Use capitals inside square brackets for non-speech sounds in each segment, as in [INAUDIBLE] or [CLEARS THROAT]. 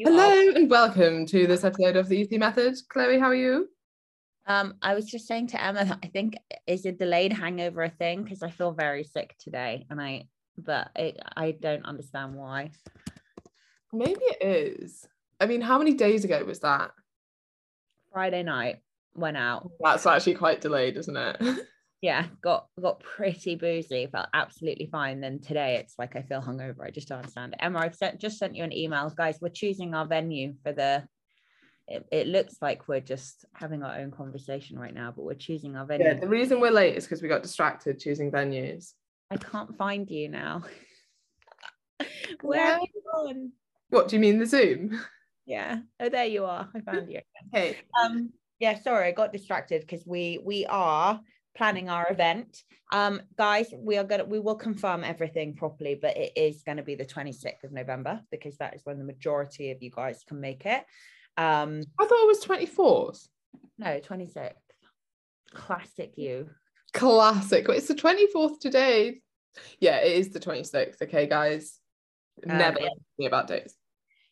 You Hello are. and welcome to this episode of the EC Method. Chloe, how are you? Um, I was just saying to Emma, I think is a delayed hangover a thing because I feel very sick today, and I, but it, I don't understand why. Maybe it is. I mean, how many days ago was that? Friday night went out. That's actually quite delayed, isn't it? [LAUGHS] yeah, got got pretty boozy, felt absolutely fine. Then today it's like I feel hungover. I just don't understand. Emma, I've sent just sent you an email, guys. We're choosing our venue for the. It, it looks like we're just having our own conversation right now, but we're choosing our venue. Yeah, the reason we're late is because we got distracted choosing venues. I can't find you now. [LAUGHS] Where yeah. have you gone? What do you mean the Zoom? Yeah. Oh, there you are. I found you. Hey. Um. Yeah. Sorry, I got distracted because we we are planning our event. Um, guys, we are gonna we will confirm everything properly, but it is going to be the 26th of November because that is when the majority of you guys can make it. Um, I thought it was 24th. No, 26th. Classic you. Classic. It's the 24th today. Yeah, it is the 26th. Okay, guys. Um, Never um, about dates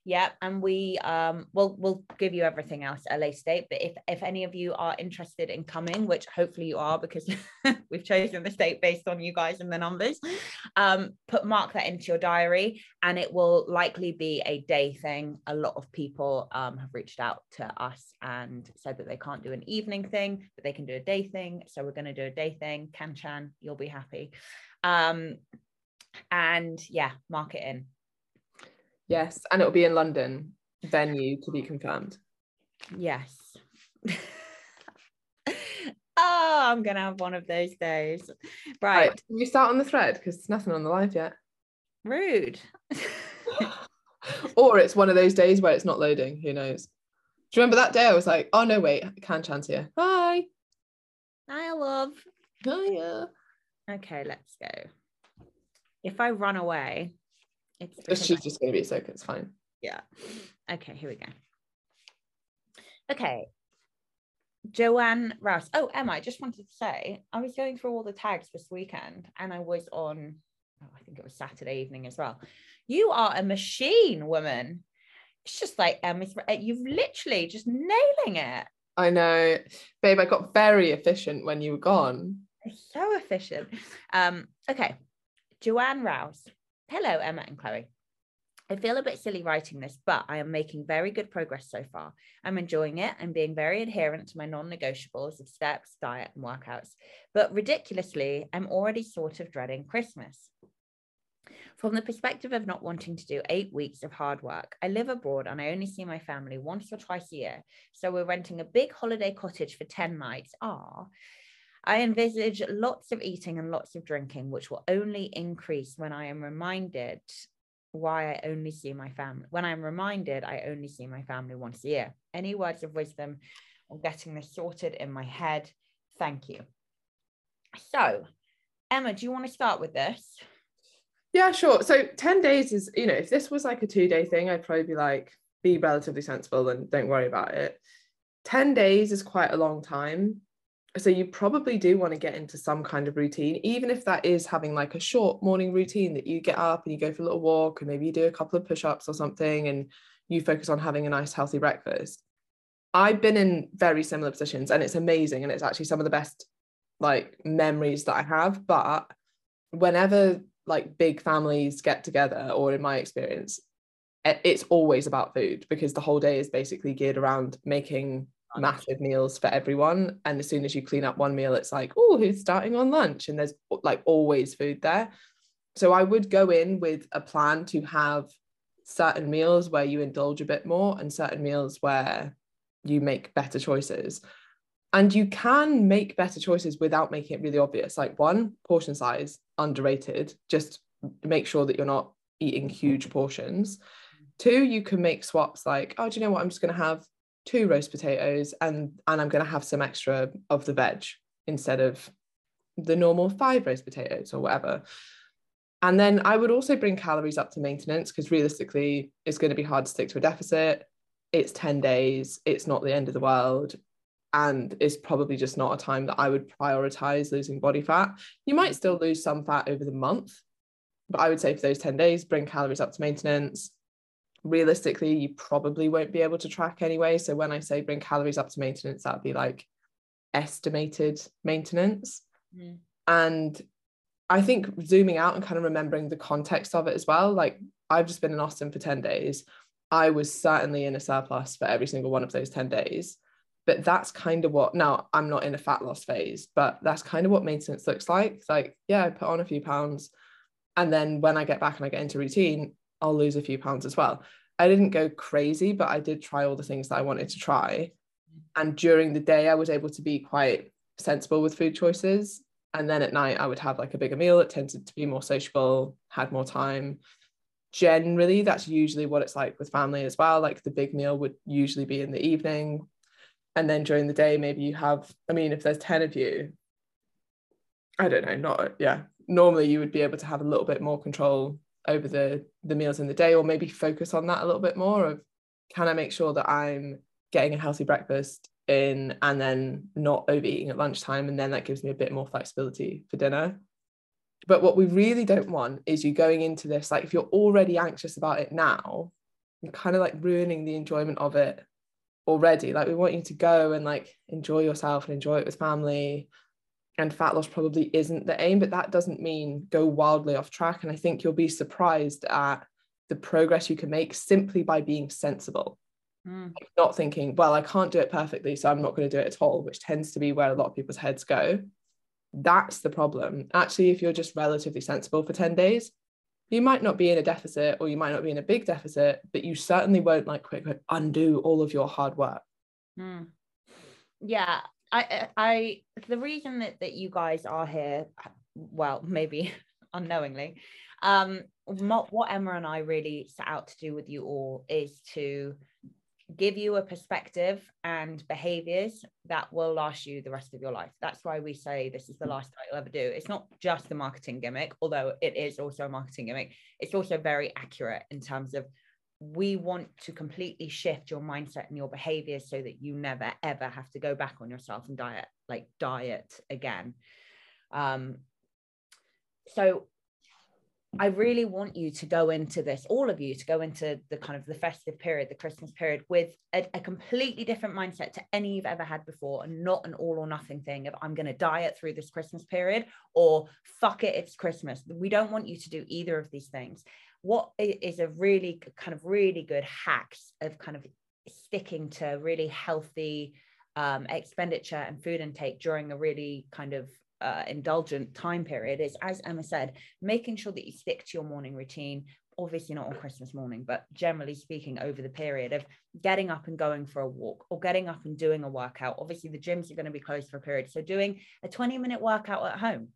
yeah and we um will we'll give you everything else at a later date but if if any of you are interested in coming which hopefully you are because [LAUGHS] we've chosen the date based on you guys and the numbers um put mark that into your diary and it will likely be a day thing. A lot of people um have reached out to us and said that they can't do an evening thing but they can do a day thing so we're going to do a day thing. Kanchan you'll be happy. Um and yeah mark it in Yes, and it'll be in London, venue to be confirmed. Yes. [LAUGHS] oh, I'm gonna have one of those days. Right. right you start on the thread because there's nothing on the live yet. Rude. [LAUGHS] or it's one of those days where it's not loading. Who knows? Do you remember that day? I was like, oh no, wait, I can't chance here. Hi. Hi, love. Hiya. Okay, let's go. If I run away, it's she's just going to be sick. It's fine. Yeah. Okay, here we go. Okay. Joanne Rouse. Oh, Emma, I just wanted to say I was going through all the tags this weekend and I was on, oh, I think it was Saturday evening as well. You are a machine, woman. It's just like Emma's, you've literally just nailing it. I know. Babe, I got very efficient when you were gone. So efficient. Um, okay. Joanne Rouse. Hello, Emma and Chloe. I feel a bit silly writing this, but I am making very good progress so far. I'm enjoying it and being very adherent to my non negotiables of steps, diet, and workouts. But ridiculously, I'm already sort of dreading Christmas. From the perspective of not wanting to do eight weeks of hard work, I live abroad and I only see my family once or twice a year. So we're renting a big holiday cottage for 10 nights. Ah, I envisage lots of eating and lots of drinking, which will only increase when I am reminded why I only see my family. When I'm reminded, I only see my family once a year. Any words of wisdom on getting this sorted in my head? Thank you. So, Emma, do you want to start with this? Yeah, sure. So 10 days is, you know, if this was like a two day thing, I'd probably be like, be relatively sensible and don't worry about it. 10 days is quite a long time so you probably do want to get into some kind of routine even if that is having like a short morning routine that you get up and you go for a little walk and maybe you do a couple of push-ups or something and you focus on having a nice healthy breakfast. I've been in very similar positions and it's amazing and it's actually some of the best like memories that i have but whenever like big families get together or in my experience eh, it's always about food because the whole day is basically geared around making massive meals for everyone and as soon as you clean up one meal it's like oh who's starting on lunch? And there's like always food there. So i would go in with a plan to have certain meals where you indulge a bit more and certain meals where you make better choices. And you can make better choices without making it really obvious. Like one portion size underrated. Just make sure that you're not eating huge portions. Two you can make swaps like oh do you know what? I'm just going to have two roast potatoes and and i'm going to have some extra of the veg instead of the normal five roast potatoes or whatever and then i would also bring calories up to maintenance because realistically it's going to be hard to stick to a deficit it's 10 days it's not the end of the world and it's probably just not a time that I would prioritize losing body fat. You might still lose some fat over the month, but I would say for those 10 days, bring calories up to maintenance. Realistically, you probably won't be able to track anyway. So when I say bring calories up to maintenance, that'd be like estimated maintenance. Mm. And I think zooming out and kind of remembering the context of it as well. Like I've just been in Austin for 10 days. I was certainly in a surplus for every single one of those 10 days but that's kind of what now i'm not in a fat loss phase but that's kind of what maintenance looks like it's like yeah i put on a few pounds and then when i get back and i get into routine i'll lose a few pounds as well i didn't go crazy but i did try all the things that i wanted to try. Mm-hmm. And during the day i was able to be quite sensible with food choices. And then at night i would have like a bigger meal. It tended to be more sociable had more time. Generally that's usually what it's like with family as well. Like the big meal would usually be in the evening. And then during the day maybe you have i mean if there's 10 of you i don't know not yeah. Normally you would be able to have a little bit more control over the the meals in the day or maybe focus on that a little bit more of can i make sure that i'm getting a healthy breakfast in and then not overeating at lunchtime and then that gives me a bit more flexibility for dinner. But what we really don't want is you going into this like if you're already anxious about it now you're kind of like ruining the enjoyment of it already. Like we want you to go and like enjoy yourself and enjoy it with family and fat loss probably isn't the aim but that doesn't mean go wildly off track and i think you'll be surprised at the progress you can make simply by being sensible mm. not thinking well i can't do it perfectly so i'm not going to do it at all which tends to be where a lot of people's heads go that's the problem actually if you're just relatively sensible for 10 days you might not be in a deficit or you might not be in a big deficit, but you certainly won't like quick, quick undo all of your hard work. Mm. Yeah. I, I, the reason that, that you guys are here, well, maybe [LAUGHS] unknowingly, um, what Emma and I really set out to do with you all is to give you a perspective and behaviors that will last you the rest of your life. That's why we say this is the last diet you'll ever do. It's not just a marketing gimmick, although it is also a marketing gimmick. It's also very accurate in terms of we want to completely shift your mindset and your behaviors so that you never ever have to go back on yourself and diet like diet again. Um, so I really want you to go into this, all of you to go into the kind of the festive period, the Christmas period, with a, a, completely different mindset to any you've ever had before, and not an all or nothing thing of I'm going to diet through this Christmas period or fuck it, it's Christmas. We don't want you to do either of these things. What is a really kind of really good hacks of kind of sticking to really healthy um, expenditure and food intake during a really kind of uh, indulgent time period is, as Emma said, making sure that you stick to your morning routine. Obviously, not on Christmas morning, but generally speaking, over the period of getting up and going for a walk or getting up and doing a workout. Obviously, the gyms are going to be closed for a period. So, doing a 20 minute workout at home,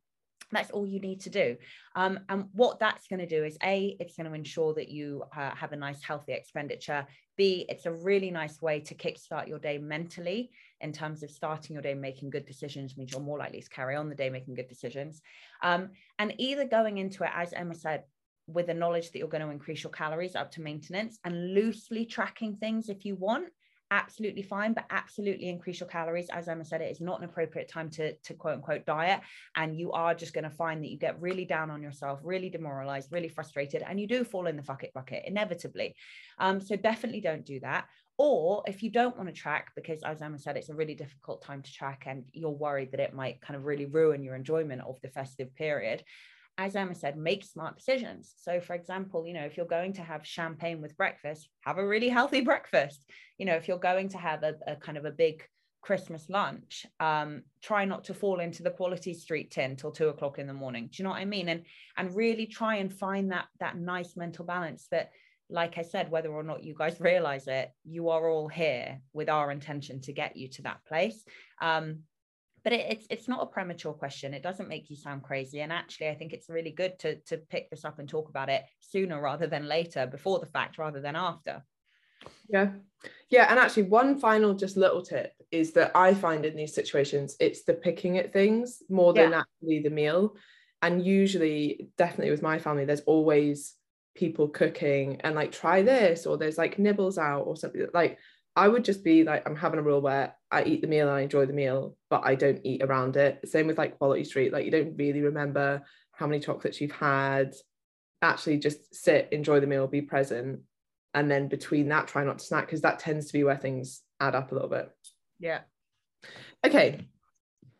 that's all you need to do. Um, and what that's going to do is A, it's going to ensure that you uh, have a nice, healthy expenditure. B, it's a really nice way to kickstart your day mentally in terms of starting your day making good decisions means you're more likely to carry on the day making good decisions. Um, and either going into it, as Emma said, with the knowledge that you're going to increase your calories up to maintenance and loosely tracking things if you want absolutely fine, but absolutely increase your calories. As Emma said, it is not an appropriate time to, to quote unquote diet. And you are just going to find that you get really down on yourself, really demoralized, really frustrated, and you do fall in the fuck it bucket inevitably. Um, so definitely don't do that. Or if you don't want to track, because as Emma said, it's a really difficult time to track and you're worried that it might kind of really ruin your enjoyment of the festive period, as Emma said, make smart decisions. So, for example, you know, if you're going to have champagne with breakfast, have a really healthy [LAUGHS] breakfast. You know, if you're going to have a, a kind of a big Christmas lunch, um, try not to fall into the quality street tin till two o'clock in the morning. Do you know what I mean? And and really try and find that that nice mental balance that like I said, whether or not you guys realize it, you are all here with our intention to get you to that place. Um, but it, it's it's not a premature question. It doesn't make you sound crazy. And actually, I think it's really good to to pick this up and talk about it sooner rather than later, before the fact rather than after. Yeah. Yeah. And actually, one final just little tip is that I find in these situations, it's the picking at things more than yeah. actually the meal. And usually, definitely with my family, there's always people cooking and like try this, or there's like nibbles out or something. Like, I would just be like, I'm having a rule where I eat the meal and I enjoy the meal, but I don't eat around it. Same with like Quality Street. Like, you don't really remember how many chocolates you've had. Actually, just sit, enjoy the meal, be present and then between that try not to snack because that tends to be where things add up a little bit yeah okay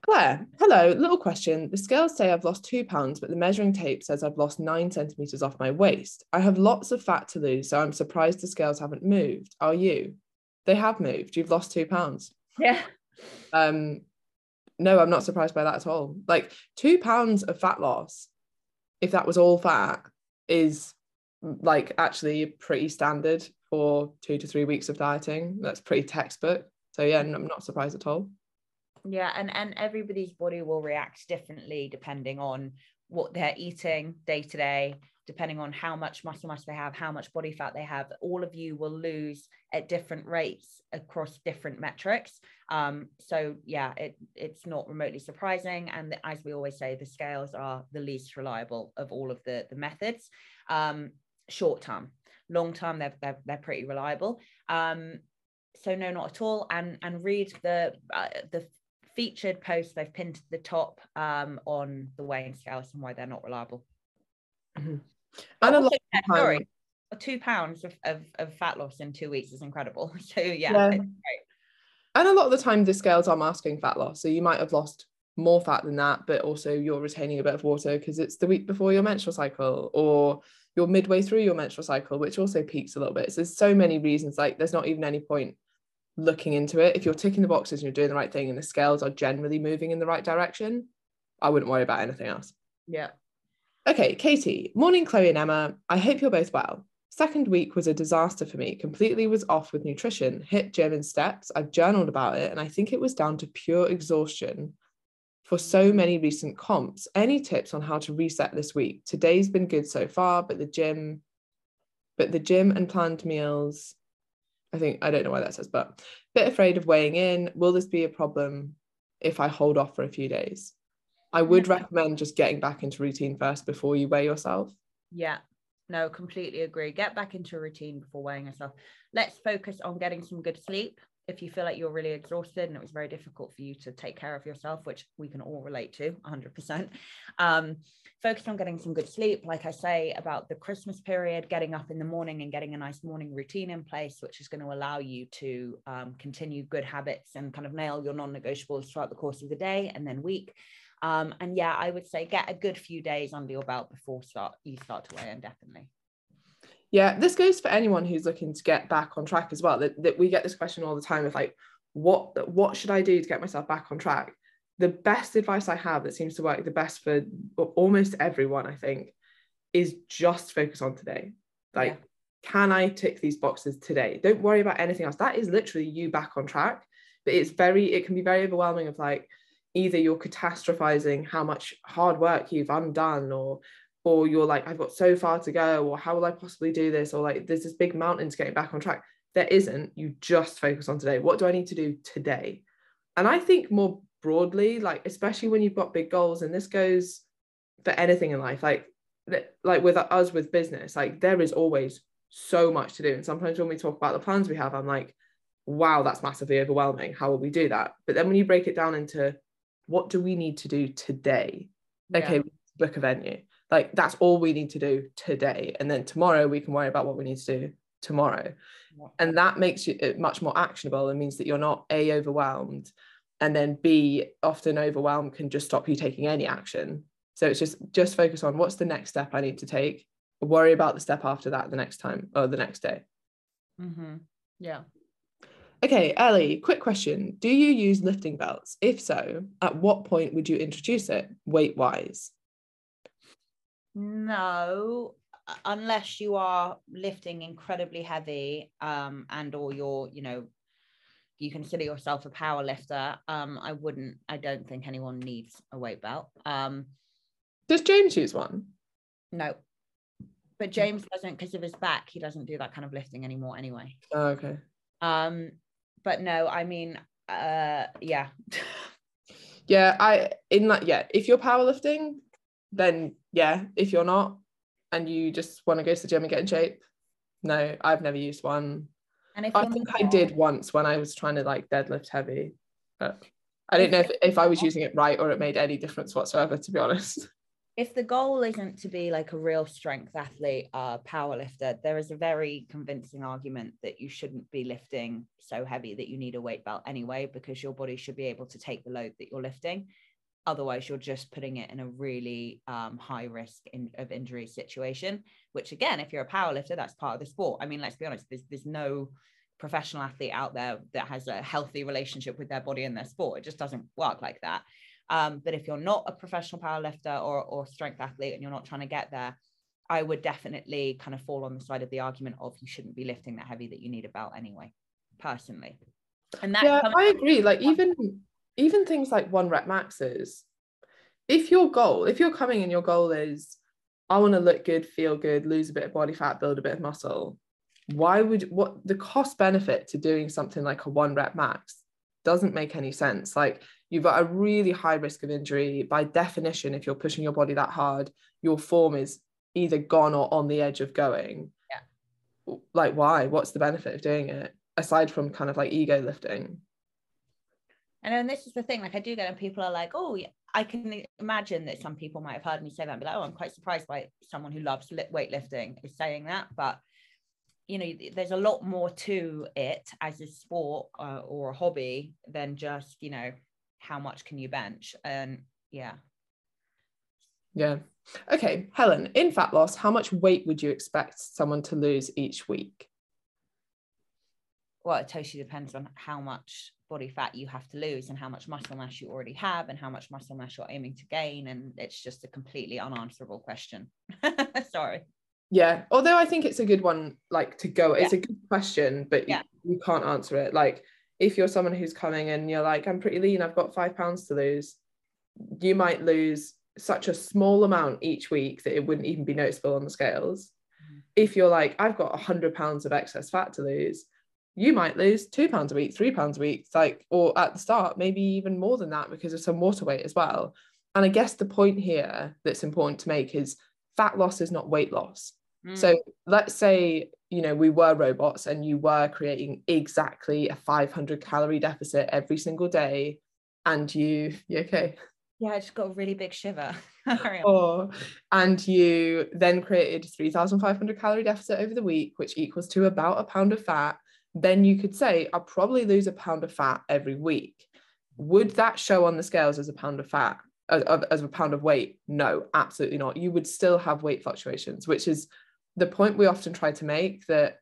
Claire, hello. Little question. The scales say I've lost two pounds, but the measuring tape says I've lost nine centimeters off my waist. I have lots of fat to lose, so I'm surprised the scales haven't moved. Are you? They have moved. You've lost two pounds. Yeah. Um, no, I'm not surprised by that at all. Like two pounds of fat loss, if that was all fat, is like actually pretty standard for two to three weeks of dieting. That's pretty textbook. So yeah, I'm not surprised at all. Yeah, and and everybody's body will react differently depending on what they're eating day to day, depending on how much muscle mass they have, how much body fat they have. All of you will lose at different rates across different metrics. Um, so yeah, it it's not remotely surprising. And as we always say, the scales are the least reliable of all of the the methods. Um, short term. Long term, they're, they're, they're pretty reliable. Um, so no, not at all. And and read the uh, the featured post they've pinned to the top um, on the weighing scales and why they're not reliable. And also, yeah, sorry, two pounds of, of, of, fat loss in two weeks is incredible. [LAUGHS] So yeah, yeah. And a lot of the time the scales are masking fat loss. So you might have lost more fat than that, but also you're retaining a bit of water because it's the week before your menstrual cycle, or you're midway through your menstrual cycle, which also peaks a little bit. So there's so many reasons, like there's not even any point looking into it. If you're ticking the boxes and you're doing the right thing and the scales are generally moving in the right direction, I wouldn't worry about anything else. Yeah. Okay, Katie. Morning, Chloe and Emma. I hope you're both well. Second week was a disaster for me. Completely was off with nutrition, hit gym and steps. I've journaled about it, and I think it was down to pure exhaustion for so many recent comps. Any tips on how to reset this week? Today's been good so far, but the gym, but the gym and planned meals, I think I don't know why that says, but bit afraid of weighing in. Will this be a problem if I hold off for a few days? I would recommend just getting back into routine first before you weigh yourself. Yeah, no, completely agree. Get back into a routine before weighing yourself. Let's focus on getting some good sleep if you feel like you're really exhausted and it was very difficult for you to take care of yourself, which we can all relate to 100%, um, focus on getting some good sleep. Like I say about the Christmas period, getting up in the morning and getting a nice morning routine in place, which is going to allow you to um, continue good habits and kind of nail your non negotiables throughout the course of the day and then week. Um, and yeah, I would say get a good few days under your belt before start you start to weigh in definitely. Yeah, this goes for anyone who's looking to get back on track as well. That, that we get this question all the time of like, what what should I do to get myself back on track? The best advice I have that seems to work the best for almost everyone, I think, is just focus on today. Like, yeah. can I tick these boxes today? Don't worry about anything else. That is literally you back on track. But it's very, it can be very overwhelming of like, either you're catastrophizing how much hard work you've undone or or you're like i've got so far to go or how will i possibly do this? or like there's this big mountain to get back on track. There isn't. You just focus on today. What do i need to do today? And i think more broadly like especially when you've got big goals and this goes for anything in life like like with us with business like there is always so much to do. And sometimes when we talk about the plans we have i'm like wow that's massively overwhelming. How will we do that? But then when you break it down into what do we need to do today? Yeah. okay book a venue. Like that's all we need to do today. And then tomorrow we can worry about what we need to do tomorrow. And that makes it much more actionable and means that you're not a overwhelmed and then b often overwhelmed can just stop you taking any action. So it's just just focus on what's the next step i need to take worry about the step after that the next time or the next day. Mm-hmm. yeah okay ellie quick question. Do you use lifting belts? If so at what point would you introduce it weight wise no unless you are lifting incredibly heavy um, and or you're you know you consider yourself a power lifter um, i wouldn't i don't think anyone needs a weight belt. Um, does james use one? No. But james doesn't because of his back he doesn't do that kind of lifting anymore anyway. Oh, okay. Um but no i mean uh yeah. [LAUGHS] Yeah i in that yeah if you're powerlifting then yeah if you're not and you just want to go to the gym and get in shape no i've never used one. And if i think not, i did once when i was trying to like deadlift heavy but i don't know if, if i was using it right or it made any difference whatsoever to be honest if the goal isn't to be like a real strength athlete uh power lifter there is a very convincing argument that you shouldn't be lifting so heavy that you need a weight belt anyway because your body should be able to take the load that you're lifting. Otherwise you're just putting it in a really um, high risk in, of injury situation which again if you're a power lifter that's part of the sport. I mean let's be honest there's, there's no professional athlete out there that has a healthy relationship with their body and their sport. It just doesn't work like that um, but if you're not a professional powerlifter or, or strength athlete and you're not trying to get there, I would definitely kind of fall on the side of the argument of you shouldn't be lifting that heavy that you need a belt anyway, personally. And that yeah, I agree. Like even even things like one rep maxes, if your goal, if you're coming and your goal is I want to look good, feel good, lose a bit of body fat, build a bit of muscle, why would what the cost benefit to doing something like a one rep max doesn't make any sense. Like you've got a really high risk of injury. By definition, if you're pushing your body that hard, your form is either gone or on the edge of going. Yeah. Like, why? What's the benefit of doing it aside from kind of like ego lifting? And then this is the thing, like I do get, and people are like, oh, yeah. I can imagine that some people might have heard me say that and be like, oh, I'm quite surprised by someone who loves weightlifting is saying that. But you know there's a lot more to it as a sport uh, or a hobby than just you know how much can you bench? And yeah. Yeah. Okay helen in fat loss how much weight would you expect someone to lose each week? Well it totally depends on how much body fat you have to lose and how much muscle mass you already have and how much muscle mass you're aiming to gain and it's just a completely unanswerable question. [LAUGHS] Sorry. Yeah although i think it's a good one like to go it's yeah. a good question but yeah. you, you can't answer it. Like if you're someone who's coming and you're like i'm pretty lean i've got five pounds to lose you might lose such a small amount each week that it wouldn't even be noticeable on the scales. Mm-hmm. if you're like i've got a 100 pounds of excess fat to lose you might lose two pounds a week three pounds a week like or at the start maybe even more than that because of some water weight as well. And i guess the point here that's important to make is fat loss is not weight loss so mm. let's say, you know, we were robots and you were creating exactly a 500 calorie deficit every single day and you, you okay? Yeah, I just got a really big shiver. [LAUGHS] or, and you then created 3,500 calorie deficit over the week, which equals to about a pound of fat. Then you could say, I'll probably lose a pound of fat every week. Would that show on the scales as a pound of fat? As, as a pound of weight? No, absolutely not. You would still have weight fluctuations, which is the point we often try to make that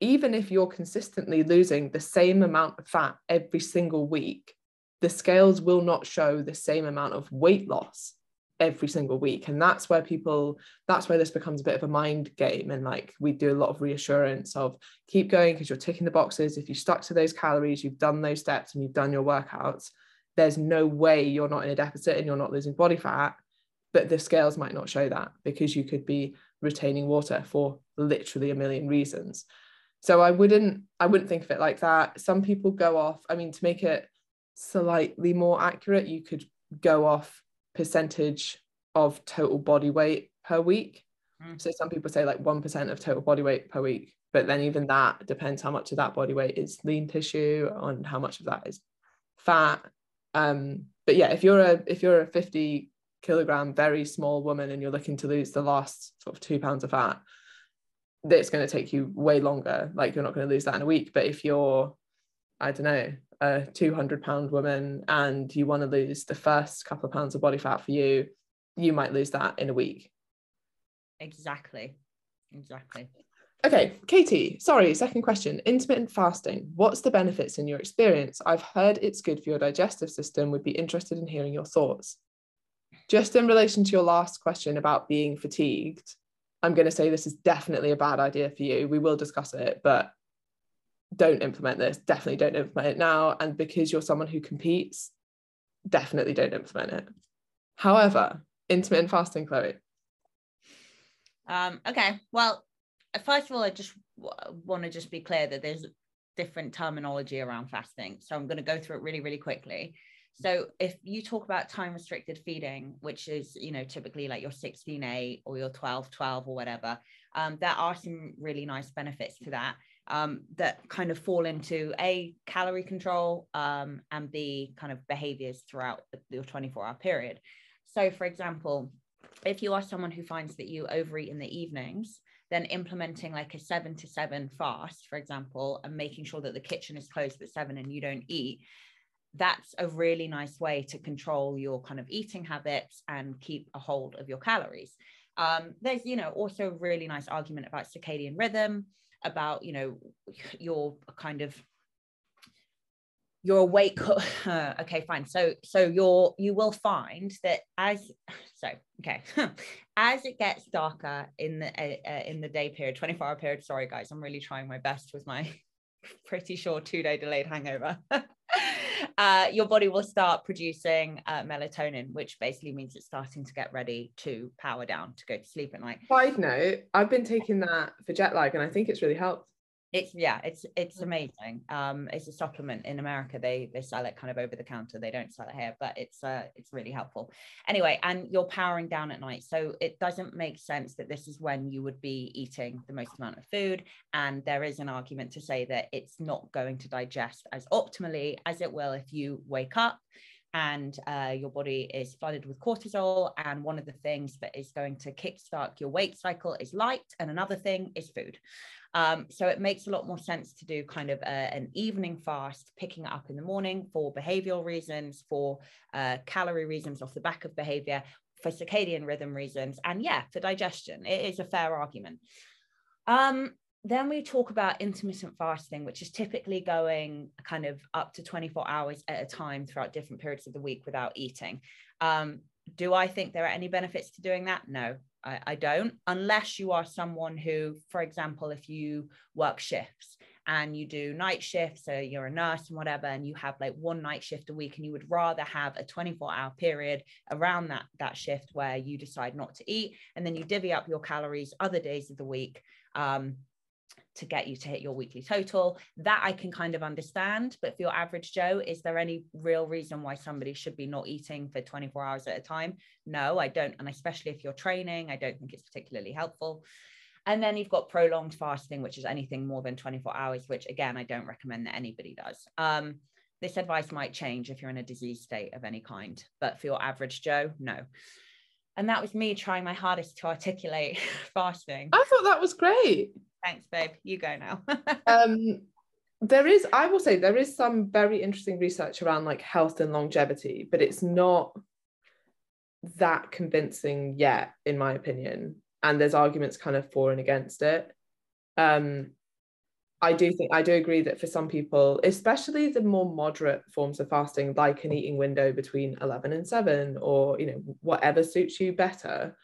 even if you're consistently losing the same amount of fat every single week, the scales will not show the same amount of weight loss every single week. And that's where people, that's where this becomes a bit of a mind game. And like we do a lot of reassurance of keep going because you're ticking the boxes. If you stuck to those calories, you've done those steps and you've done your workouts, there's no way you're not in a deficit and you're not losing body fat. But the scales might not show that because you could be retaining water for literally a million reasons. So i wouldn't i wouldn't think of it like that. Some people go off i mean to make it slightly more accurate you could go off percentage of total body weight per week. Mm. so some people say like 1% of total body weight per week but then even that depends how much of that body weight is lean tissue and how much of that is fat. Um but yeah if you're a if you're a 50 kilogram, very small woman, and you're looking to lose the last sort of two pounds of fat, it's going to take you way longer. Like you're not going to lose that in a week. But if you're, I don't know, a 200 pound woman and you want to lose the first couple of pounds of body fat for you, you might lose that in a week. Exactly. Exactly. Okay, Katie, sorry, second question. Intermittent fasting, what's the benefits in your experience? I've heard it's good for your digestive system, would be interested in hearing your thoughts just in relation to your last question about being fatigued, I'm going to say this is definitely a bad idea for you. We will discuss it, but don't implement this. Definitely don't implement it now. And because you're someone who competes, definitely don't implement it. However, intermittent fasting, Chloe. Um, okay. Well, first of all, I just w- want to just be clear that there's different terminology around fasting. So I'm going to go through it really, really quickly. So if you talk about time restricted feeding, which is, you know, typically like your 16 8 or your 12 12 or whatever, um, there are some really nice benefits to that um, that kind of fall into a calorie control um, and b kind of behaviors throughout the, your 24 hour period. So for example, if you are someone who finds that you overeat in the evenings, then implementing like a seven to seven fast, for example, and making sure that the kitchen is closed at seven and you don't eat, that's a really nice way to control your kind of eating habits and keep a hold of your calories. Um, there's, you know, also a really nice argument about circadian rhythm, about, you know, your kind of you're awake [LAUGHS] okay fine. So so you're you will find that as [SIGHS] so okay. [LAUGHS] As it gets darker in the uh, uh, in the day period 24 hour period sorry guys i'm really trying my best with my [LAUGHS] pretty sure two day delayed hangover uh, your body will start producing uh, melatonin which basically means it's starting to get ready to power down to go to sleep at night. Side note i've been taking that for jet lag and i think it's really helped it's yeah it's it's amazing. Um it's a supplement in america. They they sell it kind of over the counter. They don't sell it here but it's uh it's really helpful. Anyway and you're powering down at night so it doesn't make sense that this is when you would be eating the most amount of food and there is an argument to say that it's not going to digest as optimally as it will if you wake up and uh, your body is flooded with cortisol. And one of the things that is going to kickstart your weight cycle is light, and another thing is food. Um, so it makes a lot more sense to do kind of a, an evening fast, picking it up in the morning for behavioral reasons, for uh, calorie reasons off the back of behavior, for circadian rhythm reasons, and yeah, for digestion. It is a fair argument. Um, then we talk about intermittent fasting, which is typically going kind of up to 24 hours at a time throughout different periods of the week without eating. Um, do I think there are any benefits to doing that? No, I, I don't, unless you are someone who, for example, if you work shifts and you do night shifts, so you're a nurse and whatever, and you have like one night shift a week, and you would rather have a 24 hour period around that that shift where you decide not to eat, and then you divvy up your calories other days of the week. Um, to get you to hit your weekly total. That I can kind of understand. But for your average Joe, is there any real reason why somebody should be not eating for 24 hours at a time? No, I don't. And especially if you're training, I don't think it's particularly helpful. And then you've got prolonged fasting, which is anything more than 24 hours, which again, I don't recommend that anybody does. Um, this advice might change if you're in a disease state of any kind, but for your average Joe, no. And that was me trying my hardest to articulate [LAUGHS] fasting. I thought that was great. Thanks, babe. You go now. [LAUGHS] um, there is, I will say, there is some very interesting research around like health and longevity, but it's not that convincing yet, in my opinion. And there's arguments kind of for and against it. Um, I do think I do agree that for some people, especially the more moderate forms of fasting, like an eating window between 11 and 7, or you know, whatever suits you better,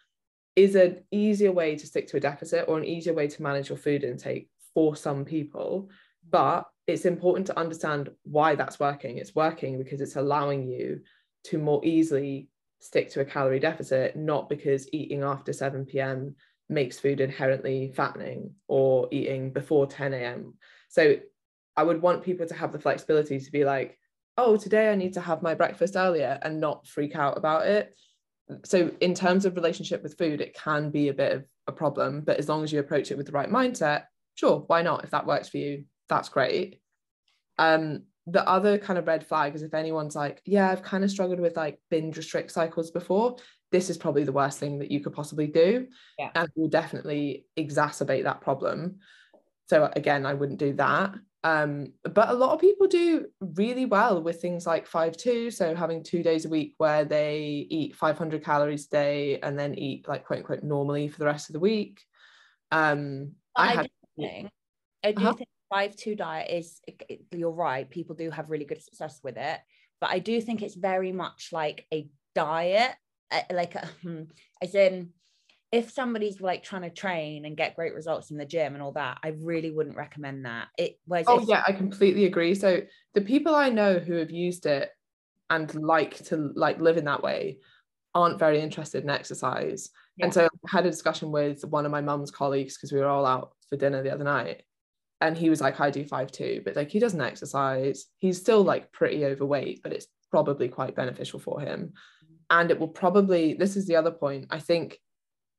is an easier way to stick to a deficit or an easier way to manage your food intake for some people. But it's important to understand why that's working. It's working because it's allowing you to more easily stick to a calorie deficit, not because eating after 7 p.m. makes food inherently fattening or eating before 10 a.m. So I would want people to have the flexibility to be like, oh, today I need to have my breakfast earlier and not freak out about it so in terms of relationship with food it can be a bit of a problem but as long as you approach it with the right mindset sure why not? If that works for you that's great. Um the other kind of red flag is if anyone's like yeah i've kind of struggled with like binge restrict cycles before this is probably the worst thing that you could possibly do yeah. and will definitely exacerbate that problem. So again i wouldn't do that um, but a lot of people do really well with things like 5-2, so having two days a week where they eat 500 calories a day and then eat like quote unquote normally for the rest of the week. Um, I, I, had, do think, I do uh-huh. think 5-2 diet is, you're right, people do have really good success with it, but I do think it's very much like a diet, like a, [LAUGHS] as in, if somebody's like trying to train and get great results in the gym and all that, I really wouldn't recommend that. It was Oh yeah, I completely agree. So the people I know who have used it and like to like live in that way aren't very interested in exercise. Yeah. And so I had a discussion with one of my mum's colleagues because we were all out for dinner the other night. And he was like, I do five two, but like he doesn't exercise. He's still like pretty overweight, but it's probably quite beneficial for him. Mm. And it will probably, this is the other point. I think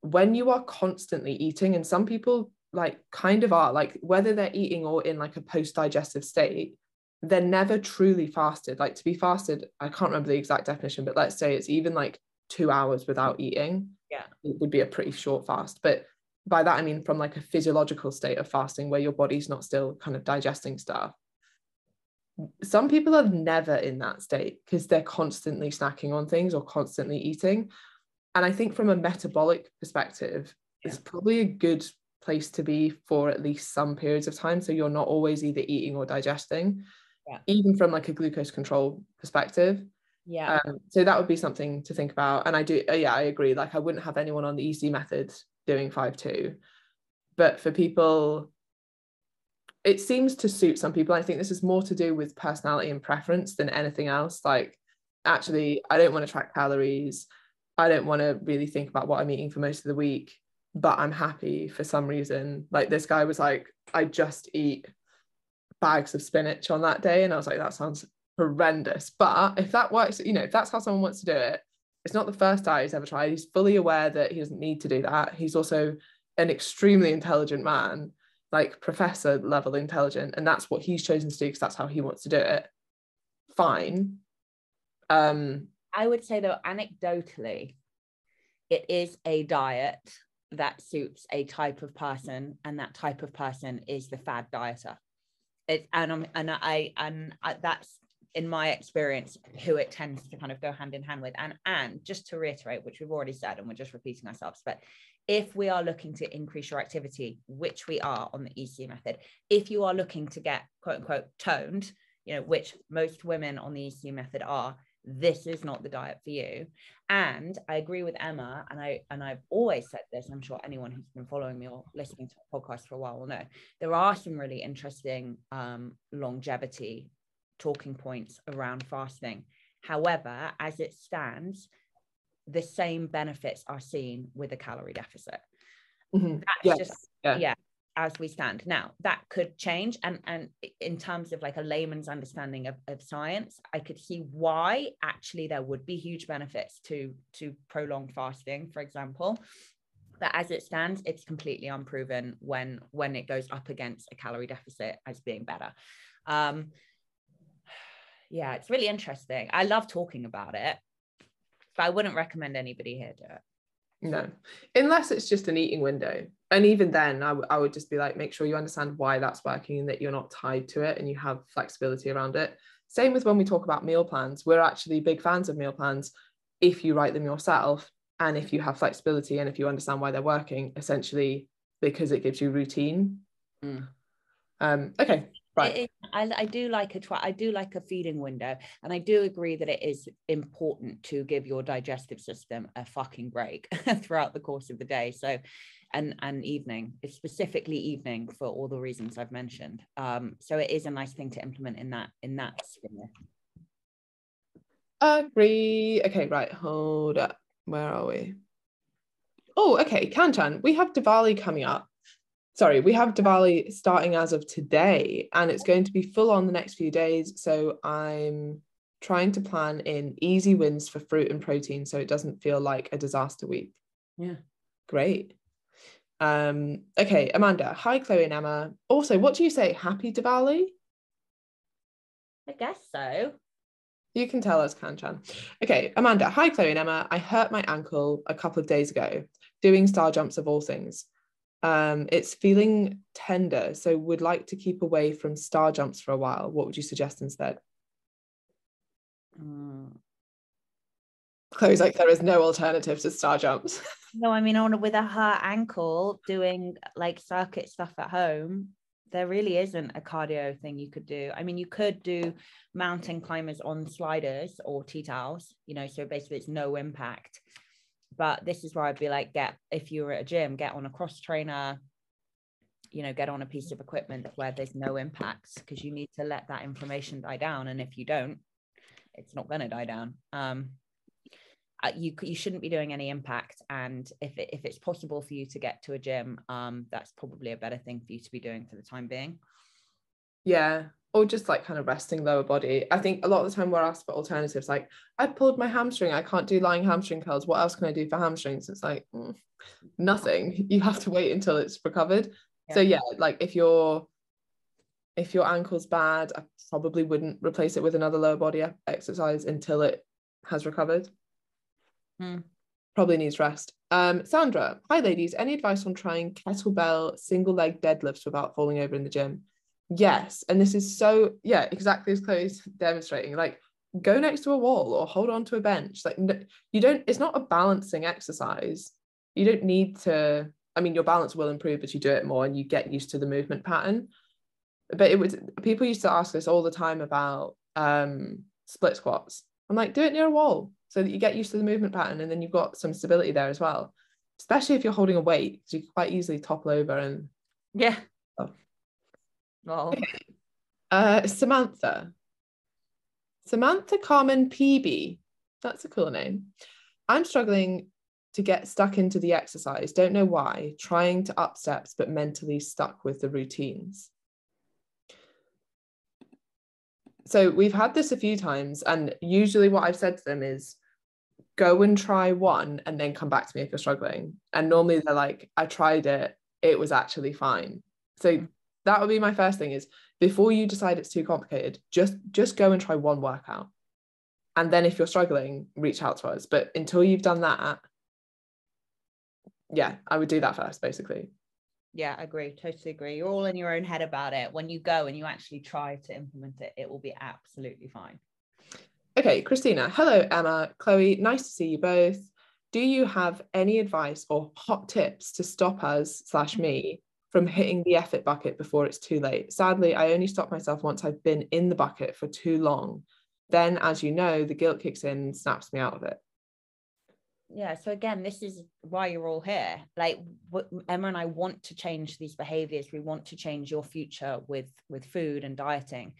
when you are constantly eating, and some people like kind of are, like whether they're eating or in like a post digestive state, they're never truly fasted. Like to be fasted, I can't remember the exact definition, but let's say it's even like two hours without eating. Yeah. It would be a pretty short fast. But by that, I mean from like a physiological state of fasting where your body's not still kind of digesting stuff. Some people are never in that state because they're constantly snacking on things or constantly eating. And I think from a metabolic perspective, Yeah. it's probably a good place to be for at least some periods of time. So you're not always either eating or digesting, Yeah. even from like a glucose control perspective. yeah. Um, so that would be something to think about. And I do, uh, yeah, I agree. Like I wouldn't have anyone on the EC method doing five two, but for people, it seems to suit some people. I think this is more to do with personality and preference than anything else. Like, actually, I don't want to track calories. I don't want to really think about what I'm eating for most of the week, but I'm happy for some reason. Like this guy was like, I just eat bags of spinach on that day. And I was like, that sounds horrendous. But if that works, you know, if that's how someone wants to do it, it's not the first diet he's ever tried. He's fully aware that he doesn't need to do that. He's also an extremely intelligent man, like professor level intelligent. And that's what he's chosen to do because that's how he wants to do it. Fine. Um, I would say though, anecdotally, it is a diet that suits a type of person, and that type of person is the fad dieter. It and I'm and I and I, that's in my experience who it tends to kind of go hand in hand with. And and just to reiterate, which we've already said, and we're just repeating ourselves, but if we are looking to increase your activity, which we are on the EC method, if you are looking to get quote unquote toned, you know, which most women on the EC method are, this is not the diet for you. And i agree with emma and i and i've always said this i'm sure anyone who's been following me or listening to the podcast for a while will know there are some really interesting um, longevity talking points around fasting. However as it stands the same benefits are seen with a calorie deficit. Mhm. that's Yes, just yeah. yeah as we stand now. That could change and and in terms of like a layman's understanding of, of science i could see why actually there would be huge benefits to to prolonged fasting for example. But as it stands it's completely unproven when when it goes up against a calorie deficit as being better. Um yeah it's really interesting. I love talking about it but i wouldn't recommend anybody here do it No, unless it's just an eating window. And even then, I, w- I would just be like, make sure you understand why that's working and that you're not tied to it and you have flexibility around it. Same with when we talk about meal plans. We're actually big fans of meal plans if you write them yourself and if you have flexibility and if you understand why they're working, essentially because it gives you routine. Mm. Um, okay, right. Is- I, I do like a try. I do like a feeding window, and I do agree that it is important to give your digestive system a fucking break [LAUGHS] throughout the course of the day. So, and and evening, it's specifically evening for all the reasons I've mentioned. Um, so it is a nice thing to implement in that in that sphere. Agree. Okay, right. Hold up. Where are we? Oh, okay. Kanchan, we have Diwali coming up. Sorry, we have Diwali starting as of today, and it's going to be full on the next few days. So I'm trying to plan in easy wins for fruit and protein so it doesn't feel like a disaster week. Yeah. Great. Um, okay, Amanda. Hi, Chloe and Emma. Also, what do you say? Happy Diwali? I guess so. You can tell us, Kanchan. Okay, Amanda. Hi, Chloe and Emma. I hurt my ankle a couple of days ago doing star jumps of all things. Um, it's feeling tender, so would like to keep away from star jumps for a while. What would you suggest instead? Mm. Chloe's like, there is no alternative to star jumps. [LAUGHS] No, I mean, on with a hurt ankle, doing like circuit stuff at home, there really isn't a cardio thing you could do. I mean, you could do mountain climbers on sliders or tea towels, you know, so basically it's no impact. But this is where I'd be like, get if you're at a gym, get on a cross trainer, you know, get on a piece of equipment where there's no impacts because you need to let that inflammation die down. And if you don't, it's not going to die down. Um, uh, you you shouldn't be doing any impact and if it, if it's possible for you to get to a gym um that's probably a better thing for you to be doing for the time being yeah or just like kind of resting lower body i think a lot of the time we're asked for alternatives like i pulled my hamstring i can't do lying hamstring curls what else can i do for hamstrings it's like mm, nothing [LAUGHS] you have to wait until it's recovered yeah. so yeah like if you're if your ankle's bad i probably wouldn't replace it with another lower body exercise until it has recovered Hmm. Probably needs rest. Um, Sandra, hi ladies. Any advice on trying kettlebell single leg deadlifts without falling over in the gym? Yes. And this is so, yeah, exactly as Chloe's demonstrating. Like, go next to a wall or hold on to a bench. Like, you don't, it's not a balancing exercise. You don't need to, I mean, your balance will improve as you do it more and you get used to the movement pattern. But it was, people used to ask us all the time about um, split squats. I'm like, do it near a wall so that you get used to the movement pattern and then you've got some stability there as well especially if you're holding a weight because you can quite easily topple over and yeah oh. Well uh samantha. Samantha carmen pb that's a cool name. I'm struggling to get stuck into the exercise. Don't know why. Trying to up steps but mentally stuck with the routines. So we've had this a few times and usually what i've said to them is go and try one and then come back to me if you're struggling. And normally they're like, I tried it, it was actually fine. So that would be my first thing is before you decide it's too complicated, just just go and try one workout. And then if you're struggling, reach out to us. But until you've done that, yeah, I would do that first, basically. Yeah, agree. Totally agree. You're all in your own head about it. When you go and you actually try to implement it, it will be absolutely fine. Okay, Christina. Hello, Emma, Chloe. Nice to see you both. Do you have any advice or hot tips to stop us slash me from hitting the effort bucket before it's too late? Sadly, I only stop myself once I've been in the bucket for too long. Then, as you know, the guilt kicks in and snaps me out of it. Yeah. So again, this is why you're all here. Like Emma and I want to change these behaviors. We want to change your future with with food and dieting.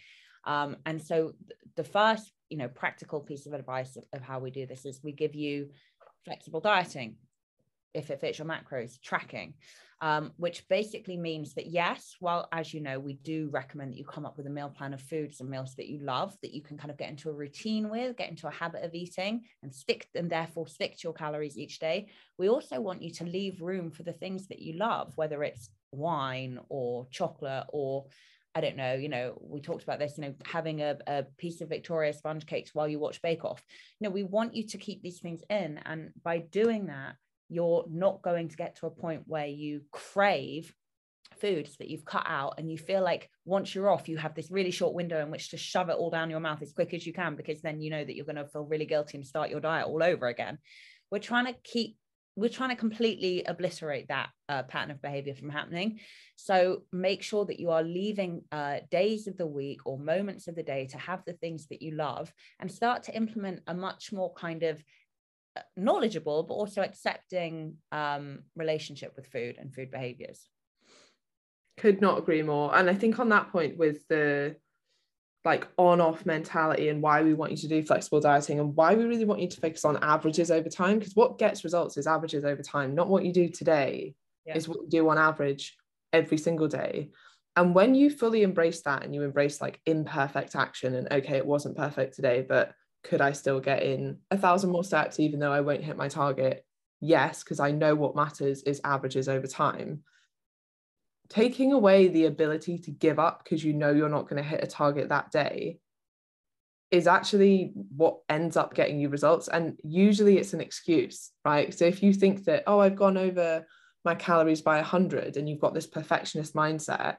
Um, and so the first you know practical piece of advice of, of how we do this is we give you flexible dieting if it fits your macros tracking um, which basically means that yes well as you know we do recommend that you come up with a meal plan of foods and meals that you love that you can kind of get into a routine with get into a habit of eating and stick and therefore stick to your calories each day we also want you to leave room for the things that you love whether it's wine or chocolate or I don't know, you know, we talked about this, you know, having a, a piece of Victoria sponge cakes while you watch Bake Off. You know, we want you to keep these things in. And by doing that, you're not going to get to a point where you crave foods that you've cut out and you feel like once you're off you have this really short window in which to shove it all down your mouth as quick as you can because then you know that you're going to feel really guilty and start your diet all over again we're trying to keep we're trying to completely obliterate that uh, pattern of behavior from happening. So make sure that you are leaving uh, days of the week or moments of the day to have the things that you love and start to implement a much more kind of knowledgeable but also accepting um, relationship with food and food behaviors. Could not agree more. And I think on that point with the like on off mentality and why we want you to do flexible dieting and why we really want you to focus on averages over time because what gets results is averages over time not what you do today yeah. is what you do on average every single day and when you fully embrace that and you embrace like imperfect action and okay it wasn't perfect today but could i still get in a thousand more steps even though i won't hit my target yes because i know what matters is averages over time taking away the ability to give up because you know you're not going to hit a target that day is actually what ends up getting you results. And usually it's an excuse, right? So if you think that, oh, I've gone over my calories by 100 and you've got this perfectionist mindset,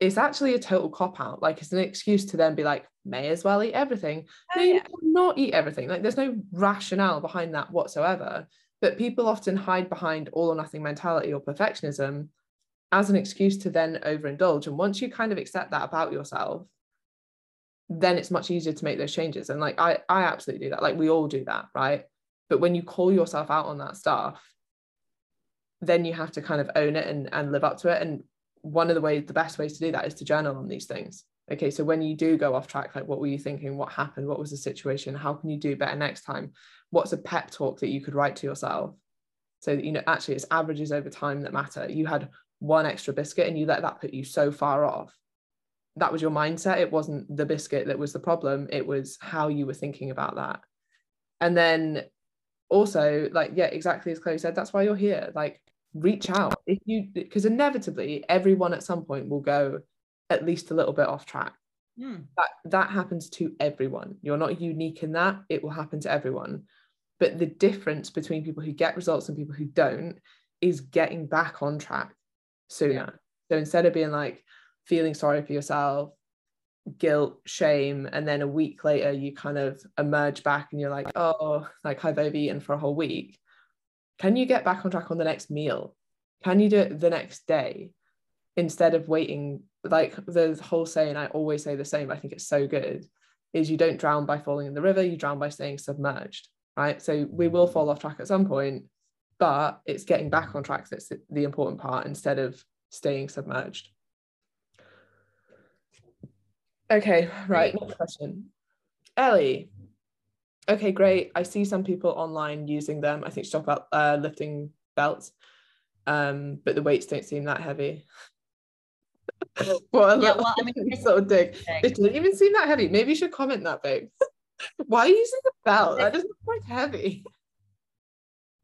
it's actually a total cop out. Like it's an excuse to then be like, may as well eat everything. Oh, no, you cannot eat everything. Like there's no rationale behind that whatsoever. But people often hide behind all or nothing mentality or perfectionism as an excuse to then overindulge. And once you kind of accept that about yourself, then it's much easier to make those changes. And like I, I absolutely do that. Like we all do that, right? But when you call yourself out on that stuff, then you have to kind of own it and, and live up to it. And one of the ways, the best ways to do that is to journal on these things. Okay, so when you do go off track, like what were you thinking? What happened? What was the situation? How can you do better next time? What's a pep talk that you could write to yourself? So that, you know, actually it's averages over time that matter. You had one extra biscuit and you let that put you so far off. That was your mindset. It wasn't the biscuit that was the problem. It was how you were thinking about that. And then also, like, yeah, exactly as Chloe said, that's why you're here. Like, reach out if you because inevitably everyone at some point will go at least a little bit off track. Mm. That that happens to everyone. You're not unique in that. It will happen to everyone. But the difference between people who get results and people who don't is getting back on track sooner. Yeah. So instead of being like feeling sorry for yourself, guilt, shame, and then a week later you kind of emerge back and you're like, oh, like I've overeaten for a whole week. Can you get back on track on the next meal? Can you do it the next day instead of waiting? Like the whole saying, I always say the same, I think it's so good, is you don't drown by falling in the river, you drown by staying submerged, right? So we will fall off track at some point, but it's getting back on track that's the important part instead of staying submerged. Okay, right, next question. Ellie, okay, great. I see some people online using them. I think talked about uh, lifting belts, um, but the weights don't seem that heavy. [LAUGHS] what a yeah, well, I mean, sort of dig. It didn't even seem that heavy. Maybe you should comment that, babe. [LAUGHS] Why are you using the belt? That doesn't look quite heavy.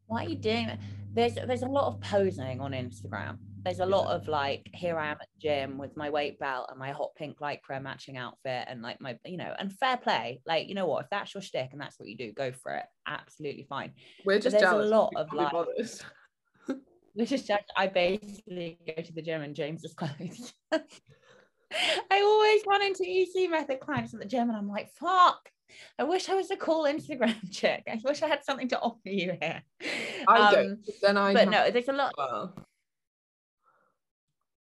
Why are you doing that? There's there's a lot of posing on Instagram there's a lot of like here I am at the gym with my weight belt and my hot pink lycra matching outfit and like my you know and fair play like you know what if that's your shtick and that's what you do go for it absolutely fine we're just there's jealous a lot of like [LAUGHS] we're just jealous. I basically go to the gym in James's [LAUGHS] clothes I always run into EC method clients at the gym and I'm like fuck I wish I was a cool Instagram [LAUGHS] chick. I wish I had something to offer you here. I um, don't. Then I. But no, there's a lot. Well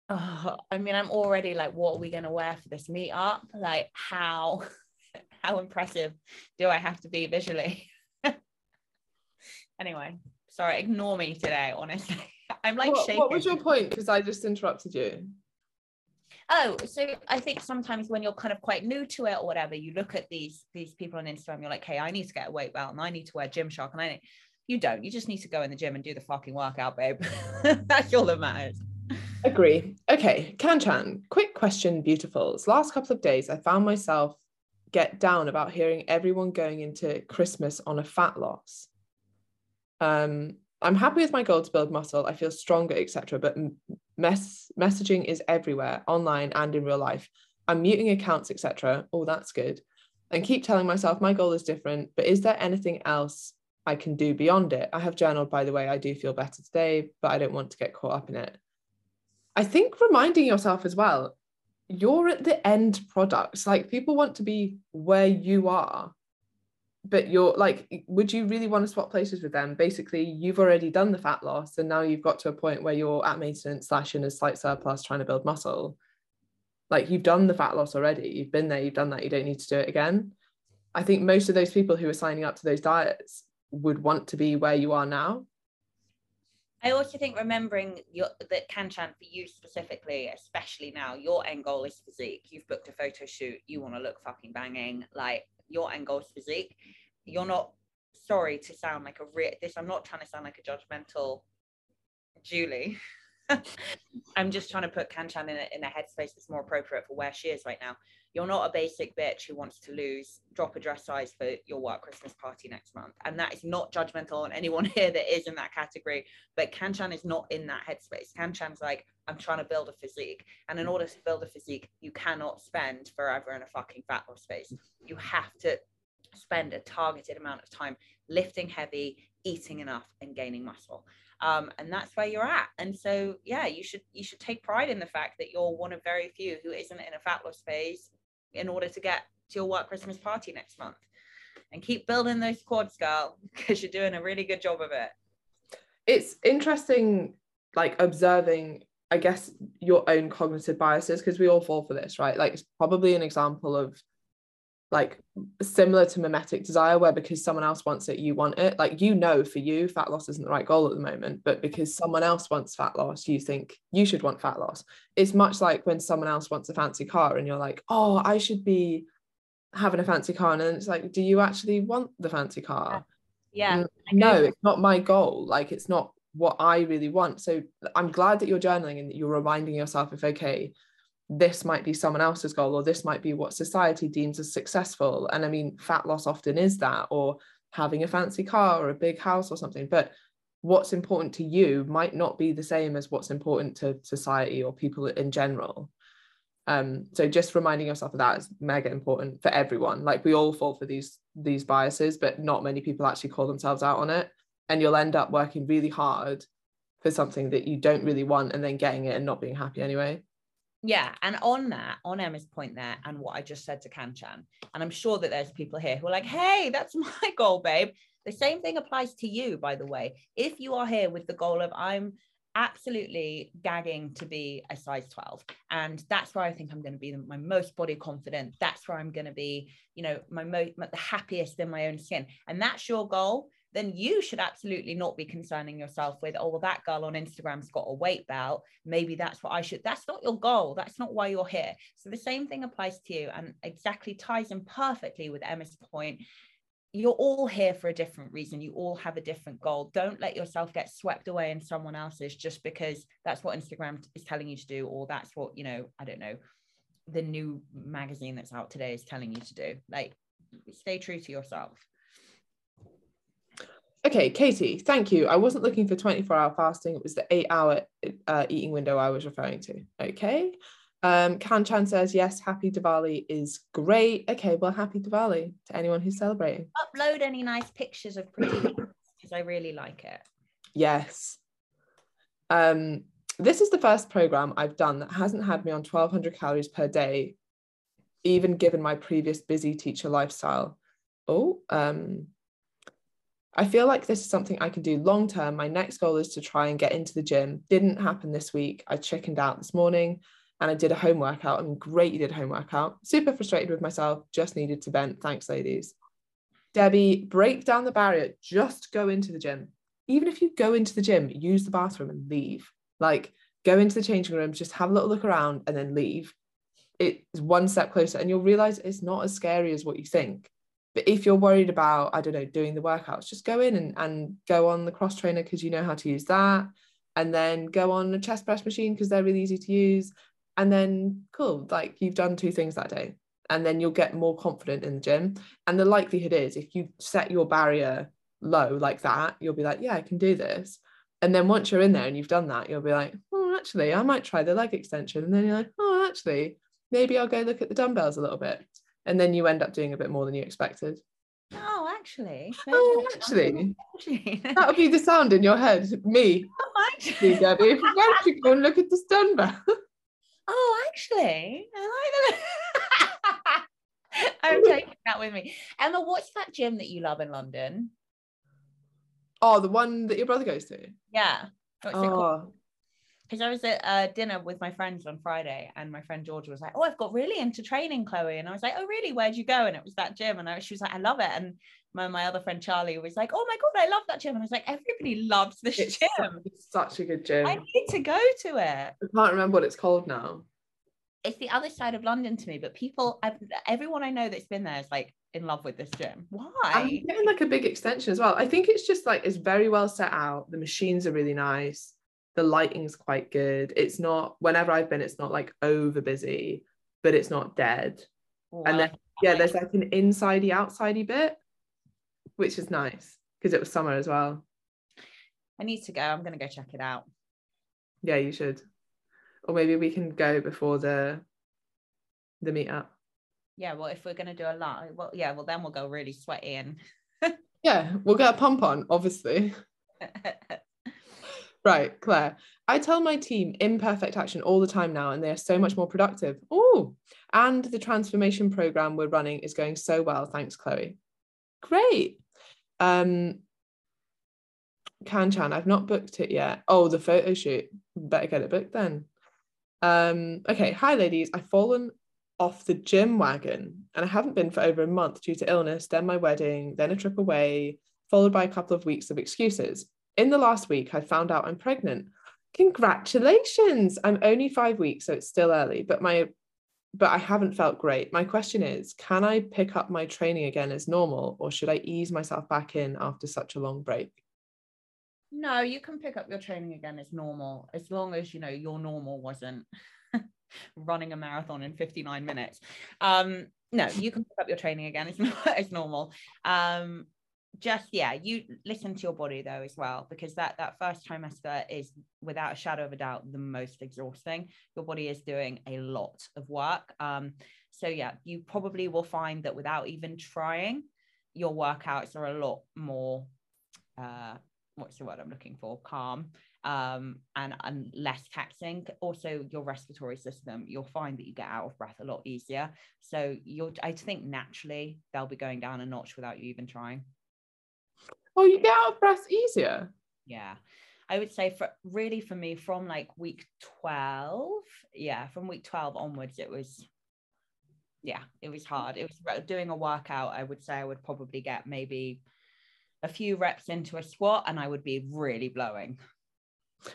oh, I mean, I'm already like, what are we going to wear for this meetup? Like, how, [LAUGHS] how impressive do I have to be visually? [LAUGHS] anyway, sorry, ignore me today, honestly. [LAUGHS] I'm like what, what was your point? Because I just interrupted you. Oh, so I think sometimes when you're kind of quite new to it or whatever, you look at these these people on Instagram, you're like, hey, I need to get a weight belt and I need to wear Gymshark and I need... you don't. You just need to go in the gym and do the fucking workout, babe. That's all that matters. Agree. Okay, Kanchan, quick question, beautifuls. Last couple of days, I found myself get down about hearing everyone going into Christmas on a fat loss. Um, I'm happy with my goal to build muscle. I feel stronger, etc. But mess messaging is everywhere, online and in real life. I'm muting accounts, etc. Oh, that's good. And keep telling myself my goal is different. But is there anything else I can do beyond it? I have journaled, by the way. I do feel better today, but I don't want to get caught up in it. I think reminding yourself as well, you're at the end product. Like people want to be where you are, but you're like, would you really want to swap places with them? Basically, you've already done the fat loss, and now you've got to a point where you're at maintenance slash in a slight surplus trying to build muscle. Like you've done the fat loss already. You've been there, you've done that, you don't need to do it again. I think most of those people who are signing up to those diets would want to be where you are now I also think remembering your, that Kanchan for you specifically, especially now, your end goal is physique. You've booked a photo shoot. You want to look fucking banging. Like your end goal is physique. You're not sorry to sound like a real this. I'm not trying to sound like a judgmental Julie. [LAUGHS] I'm just trying to put Kanchan in a, in a headspace that's more appropriate for where she is right now. You're not a basic bitch who wants to lose, drop a dress size for your work Christmas party next month. And that is not judgmental on anyone [LAUGHS] here that is in that category. But Kanchan is not in that headspace. Kanchan's like, I'm trying to build a physique. And in order to build a physique, you cannot spend forever in a fucking fat loss space. You have to spend a targeted amount of time lifting heavy, eating enough, and gaining muscle um, and that's where you're at and so yeah you should you should take pride in the fact that you're one of very few who isn't in a fat loss phase in order to get to your work christmas party next month. And keep building those quads girl [LAUGHS] because you're doing a really good job of it. It's interesting like observing i guess your own cognitive biases because we all fall for this right? Like it's probably an example of like similar to mimetic desire where because someone else wants it you want it. Like you know for you fat loss isn't the right goal at the moment but because someone else wants fat loss you think you should want fat loss. It's much like when someone else wants a fancy car and you're like oh i should be having a fancy car and then it's like do you actually want the fancy car? Yeah. No it's not my goal. Like it's not what i really want. So i'm glad that you're journaling and that you're reminding yourself if okay this might be someone else's goal or this might be what society deems as successful. And i mean fat loss often is that or having a fancy car or a big house or something. But what's important to you might not be the same as what's important to society or people in general. Um, so just reminding yourself of that is mega important for everyone. Like we all fall for these these biases but not many people actually call themselves out on it. And you'll end up working really hard for something that you don't really want and then getting it and not being happy anyway yeah and on that on emma's point there and what i just said to kanchan and i'm sure that there's people here who are like hey that's [LAUGHS] my goal babe. The same thing applies to you by the way. If you are here with the goal of i'm absolutely gagging to be a size 12 and that's where i think i'm going to be my most body confident that's where i'm going to be you know my most the happiest in my own skin and that's your goal then you should absolutely not be concerning yourself with, oh, well, that girl on Instagram's got a weight belt. Maybe that's what I should. That's not your goal. That's not why you're here. So the same thing applies to you and exactly ties in perfectly with Emma's point. You're all here for a different reason. You all have a different goal. Don't let yourself get swept away in someone else's just because that's what Instagram is telling you to do, or that's what, you know, I don't know, the new magazine that's out today is telling you to do. Like, stay true to yourself. Okay, Katie, thank you. I wasn't looking for 24 hour fasting. It was the eight hour uh, eating window I was referring to. Okay. Um, Kanchan says, yes, happy Diwali is great. Okay, well, happy Diwali to anyone who's celebrating. Upload any nice pictures of pretty because I really like it. Yes. Um, this is the first program I've done that hasn't had me on 1200 calories per day, even given my previous busy teacher lifestyle. Oh, um, I feel like this is something I can do long term. My next goal is to try and get into the gym. Didn't happen this week. I chickened out this morning and I did a home workout. I mean, great, you did a home workout. Super frustrated with myself. Just needed to vent. Thanks, ladies. Debbie, break down the barrier. Just go into the gym. Even if you go into the gym, use the bathroom and leave. Like, go into the changing rooms, just have a little look around and then leave. It's one step closer, and you'll realize it's not as scary as what you think. But if you're worried about, I don't know, doing the workouts, just go in and, and go on the cross trainer because you know how to use that. And then go on a chest press machine because they're really easy to use. And then cool, like you've done two things that day. And then you'll get more confident in the gym. And the likelihood is if you set your barrier low like that, you'll be like, yeah, I can do this. And then once you're in there and you've done that, you'll be like, oh, actually, I might try the leg extension. And then you're like, oh, actually, maybe I'll go look at the dumbbells a little bit and then you end up doing a bit more than you expected. Oh, actually. Oh, actually. [LAUGHS] that would be the sound in your head. Me. [LAUGHS] Oh, actually. Debbie, why don't you go and look at the Dunbar? [LAUGHS] Oh, actually. I like that. I'm taking that with me. Emma, what's that gym that you love in London? Oh, the one that your brother goes to? Yeah. What's oh, because I was at uh, dinner with my friends on Friday, and my friend Georgia was like, "Oh, I've got really into training, Chloe," and I was like, "Oh, really? Where'd you go?" And it was that gym, and I, she was like, "I love it," and my, my other friend Charlie was like, "Oh my god, I love that gym," and I was like, "Everybody loves this it's gym. Such, it's such a good gym. I need to go to it." I can't remember what it's called now. It's the other side of London to me, but people, I've, everyone I know that's been there is like in love with this gym. Why? I'm getting like a big extension as well. I think it's just like it's very well set out. The machines are really nice the lighting's quite good. It's not whenever i've been it's not like over busy but it's not dead. Wow. and then yeah there's like an insidey outsidey bit which is nice because it was summer as well. I need to go. I'm gonna go check it out. Yeah you should. Or maybe we can go before the the meetup. Yeah well if we're gonna do a lot well yeah well then we'll go really sweaty and [LAUGHS] yeah we'll get a pump on obviously [LAUGHS] Right, Claire. I tell my team imperfect action all the time now, and they are so much more productive. Oh, and the transformation program we're running is going so well. Thanks, Chloe. Great. Um, Kanchan, I've not booked it yet. Oh, the photo shoot. Better get it booked then. Um, okay, hi ladies. I've fallen off the gym wagon and I haven't been for over a month due to illness, then my wedding, then a trip away, followed by a couple of weeks of excuses. In the last week, I found out I'm pregnant. Congratulations! I'm only five weeks, so it's still early, but my but I haven't felt great. My question is, can I pick up my training again as normal, or should I ease myself back in after such a long break? No, you can pick up your training again as normal, as long as you know your normal wasn't [LAUGHS] running a marathon in 59 minutes. Um, no, you can pick up your training again. It's [LAUGHS] as normal. Um, just yeah you listen to your body though as well because that that first trimester is without a shadow of a doubt the most exhausting. Your body is doing a lot of work. Um so yeah you probably will find that without even trying your workouts are a lot more uh what's the word i'm looking for? Calm um and and less taxing. Also your respiratory system you'll find that you get out of breath a lot easier. So you'll i think naturally they'll be going down a notch without you even trying Oh, you get out of breath easier. Yeah. I would say for really for me from like week 12, yeah, from week 12 onwards, it was, yeah, it was hard. It was doing a workout. I would say I would probably get maybe a few reps into a squat and I would be really blowing.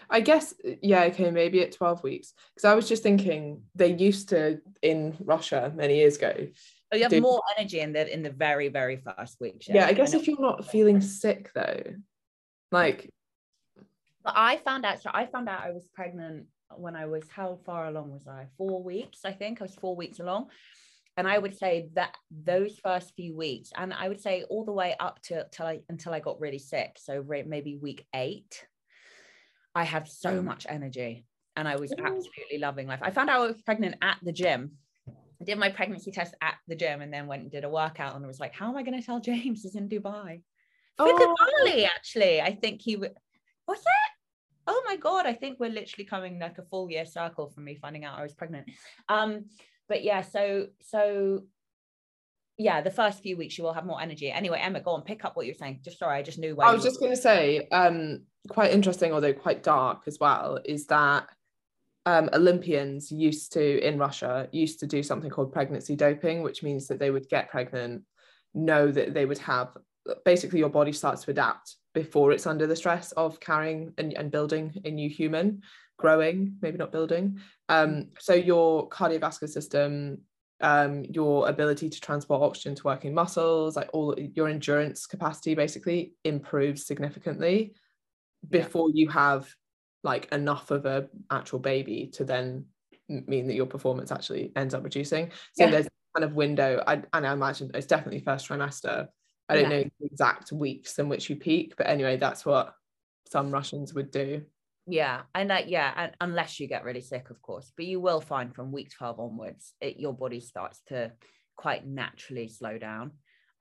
I guess, yeah, okay, maybe at 12 weeks. Because I was just thinking they used to in Russia many years ago, Oh, you have do... more energy in the in the very very first week. Yeah, I guess I if you're not feeling sick though, like. But I found out. So I found out I was pregnant when I was how far along was I? Four weeks, I think. I was four weeks along. And I would say that those first few weeks, and I would say all the way up to till I until I got really sick. So maybe week eight, I had so much energy and I was absolutely loving life. I found out I was pregnant at the gym I did my pregnancy test at the gym and then went and did a workout and was like, how am I going to tell [LAUGHS] James he's in Dubai? Oh. Actually. I think he would. Was it? Oh my god! I think we're literally coming like a full year circle from me finding out I was pregnant. Um, but yeah, so so yeah, the first few weeks you will have more energy. Anyway, Emma, go on, pick up what you're saying. Just sorry, I just knew. I was just going to say, um, quite interesting, although quite dark as well, is that um, Olympians used to in Russia used to do something called pregnancy doping, which means that they would get pregnant, know that they would have basically your body starts to adapt before it's under the stress of carrying and, and building a new human, growing, maybe not building. Um, so your cardiovascular system, um, your ability to transport oxygen to working muscles, like all your endurance capacity basically improves significantly before yeah. you have like enough of a actual baby to then mean that your performance actually ends up reducing so yeah. there's kind of window I, and I imagine it's definitely first trimester I don't yeah. know the exact weeks in which you peak but anyway that's what some Russians would do yeah and that yeah and unless you get really sick of course but you will find from week 12 onwards it, your body starts to quite naturally slow down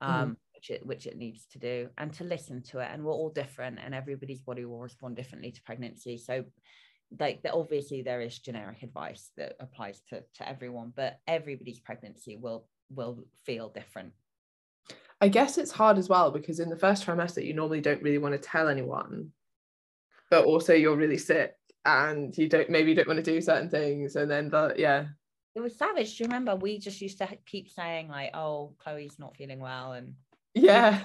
mm-hmm. um mm which it which it needs to do and to listen to it. And we're all different and everybody's body will respond differently to pregnancy. So like the, obviously there is generic advice that applies to to everyone but everybody's pregnancy will will feel different. I guess it's hard as well because in the first trimester you normally don't really want to tell anyone but also you're really sick and you don't maybe you don't want to do certain things and then but yeah. It was savage. Do you remember we just used to keep saying like oh chloe's not feeling well and yeah.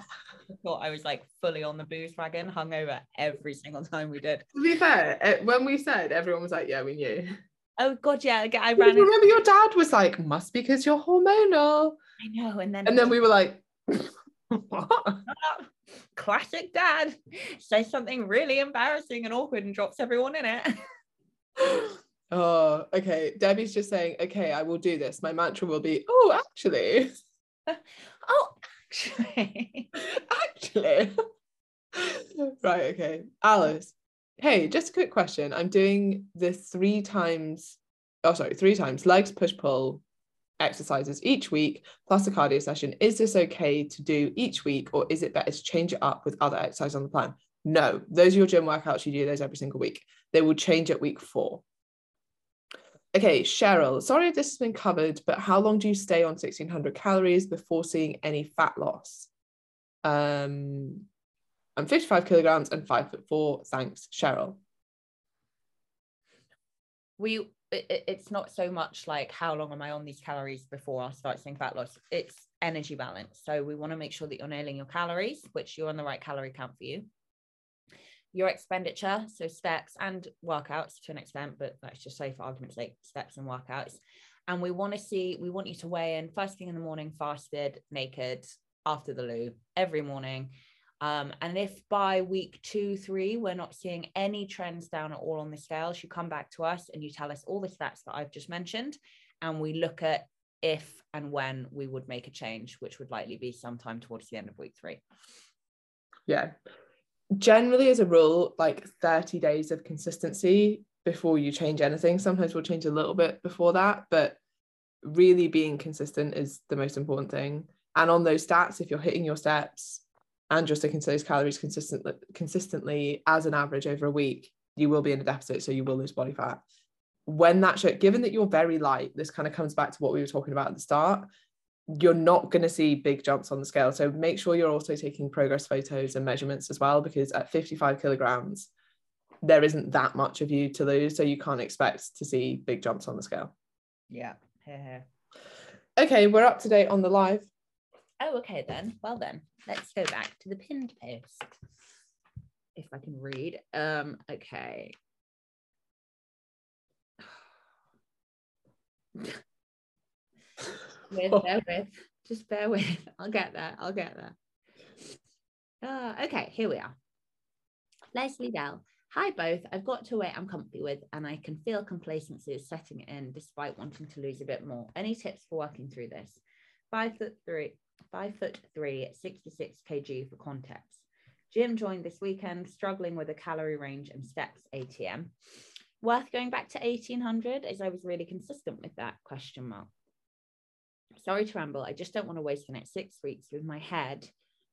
I thought I was like fully on the booze wagon, hungover every single time we did. To be fair, eh, when we said, everyone was like, "Yeah, we knew." Oh god, yeah. I ran. Remember, your dad was like, "Must be because you're hormonal." I know, and then and then we were like, [LAUGHS] "What?" [LAUGHS] Classic dad says something really embarrassing and awkward and drops everyone in it. [LAUGHS] [GASPS] oh, okay. Debbie's just saying, "Okay, I will do this." My mantra will be, "Oh, actually." oh, actually. [LAUGHS] actually. right, okay. Alice. Hey, just a quick question. I'm doing the three times, oh, sorry, three times legs push pull exercises each week plus a cardio session. Is this okay to do each week or is it better to change it up with other exercise on the plan? No, those are your gym workouts. You do those every single week. They will change at week four. Okay, Cheryl, sorry if this has been covered, but how long do you stay on 1600 calories before seeing any fat loss? Um, I'm 55 kilograms and five foot four. Thanks, Cheryl. We it, it's not so much like how long am I on these calories before I start seeing fat loss. It's energy balance. So we want to make sure that you're nailing your calories, which you're on the right calorie count for you. Your expenditure, so steps and workouts to an extent, but let's just say for argument's sake, steps and workouts. And we want to see, we want you to weigh in first thing in the morning, fasted, naked, after the loo, every morning. Um, and if by week two, three, we're not seeing any trends down at all on the scales, you come back to us and you tell us all the stats that I've just mentioned, and we look at if and when we would make a change, which would likely be sometime towards the end of week three. Yeah. Generally, as a rule, like 30 days of consistency before you change anything. Sometimes we'll change a little bit before that, but really being consistent is the most important thing. And on those stats, if you're hitting your steps, and you're sticking to those calories consistently consistently as an average over a week, you will be in a deficit, so you will lose body fat. When that show, given that you're very light, this kind of comes back to what we were talking about at the start. You're not going to see big jumps on the scale. So make sure you're also taking progress photos and measurements as well, because at 55 kilograms, there isn't that much of you to lose. So you can't expect to see big jumps on the scale. Yeah. okay, we're up to date on the live. Oh, okay then. Well then, let's go back to the pinned post. If I can read. Um, okay. [SIGHS] [LAUGHS] with, bear with. Just bear with. [LAUGHS] I'll get there. I'll get there. Uh, okay, here we are. Leslie Dell. Hi, both. I've got to weight I'm comfy with, and I can feel complacency is setting in despite wanting to lose a bit more. Any tips for working through this? Five foot three, five foot three, 66 kg for context. Gym joined this weekend, struggling with a calorie range and steps ATM. Worth going back to 1800 as I was really consistent with that question mark. Sorry to ramble. I just don't want to waste the next six weeks with my head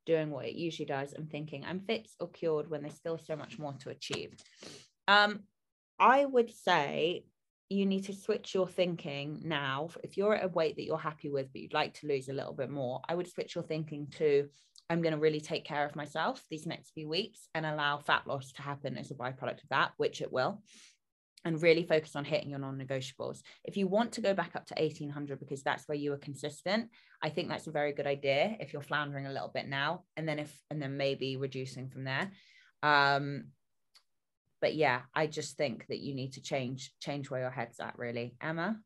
doing what it usually does and thinking I'm fixed or cured when there's still so much more to achieve. Um, I would say you need to switch your thinking now. If you're at a weight that you're happy with, but you'd like to lose a little bit more, I would switch your thinking to I'm going to really take care of myself these next few weeks and allow fat loss to happen as a byproduct of that, which it will. And really focus on hitting your non negotiables. If you want to go back up to 1800 because that's where you were consistent, I think that's a very good idea if you're floundering a little bit now. And then if, and then maybe reducing from there. Um, but yeah i just think that you need to change change where your head's at really emma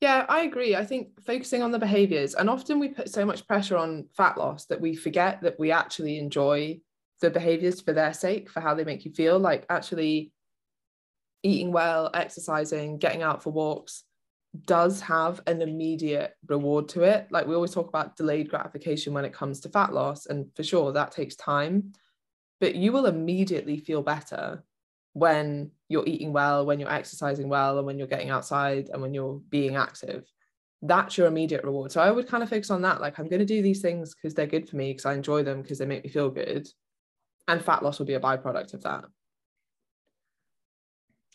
yeah i agree i think focusing on the behaviors and often we put so much pressure on fat loss that we forget that we actually enjoy the behaviors for their sake for how they make you feel like actually eating well exercising getting out for walks does have an immediate reward to it like we always talk about delayed gratification when it comes to fat loss and for sure that takes time but you will immediately feel better when you're eating well, when you're exercising well, and when you're getting outside and when you're being active. That's your immediate reward. So I would kind of focus on that. Like, I'm going to do these things because they're good for me, because I enjoy them, because they make me feel good. And fat loss will be a byproduct of that.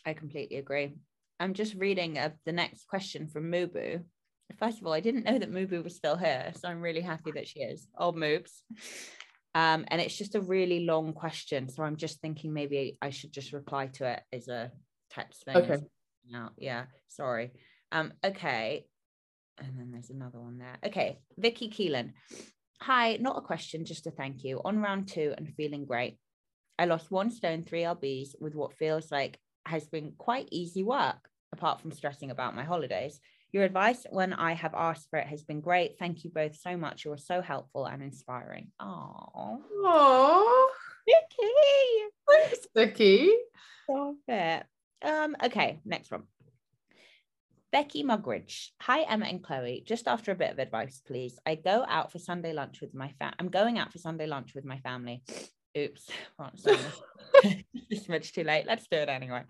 I completely agree. I'm just reading uh, the next question from Mubu. First of all, I didn't know that Mubu was still here, so I'm really happy that she is. Old Moobs. Um, and it's just a really long question. So I'm just thinking maybe I should just reply to it as a text thing. Okay. No, yeah, sorry. Um, okay. And then there's another one there. Okay, Vicky Keelan. Hi, not a question, just a thank you. On round two and feeling great. I lost one stone, three lbs with what feels like has been quite easy work, apart from stressing about my holidays. Your advice when I have asked for it has been great. Thank you both so much. You are so helpful and inspiring. Oh, Aww. Vicky. Thanks, [LAUGHS] Vicky. Stop it. Um, okay, next one. Becky Mugridge. Hi, Emma and Chloe. Just after a bit of advice, please. I go out for Sunday lunch with my fam. I'm going out for Sunday lunch with my family. Oops, [LAUGHS] it's much too late. Let's do it anyway.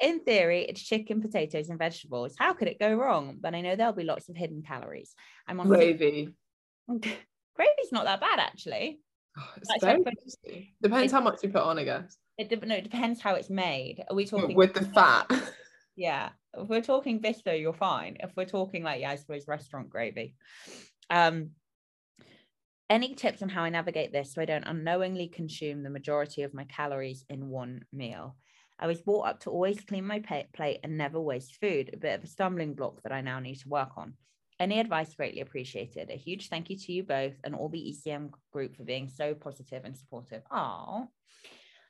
In theory, it's chicken, potatoes, and vegetables. How could it go wrong? But I know there'll be lots of hidden calories. I'm on gravy. [LAUGHS] Gravy's not that bad, actually. Oh, it's very tasty. Depends how much you put on, I guess. It no, it depends how it's made. Are we talking with the fat? [LAUGHS] Yeah, if we're talking this though, you're fine. If we're talking like yeah, I suppose restaurant gravy. Um, any tips on how I navigate this so I don't unknowingly consume the majority of my calories in one meal? I was brought up to always clean my plate and never waste food, a bit of a stumbling block that I now need to work on. Any advice greatly appreciated. A huge thank you to you both and all the ECM group for being so positive and supportive. Oh,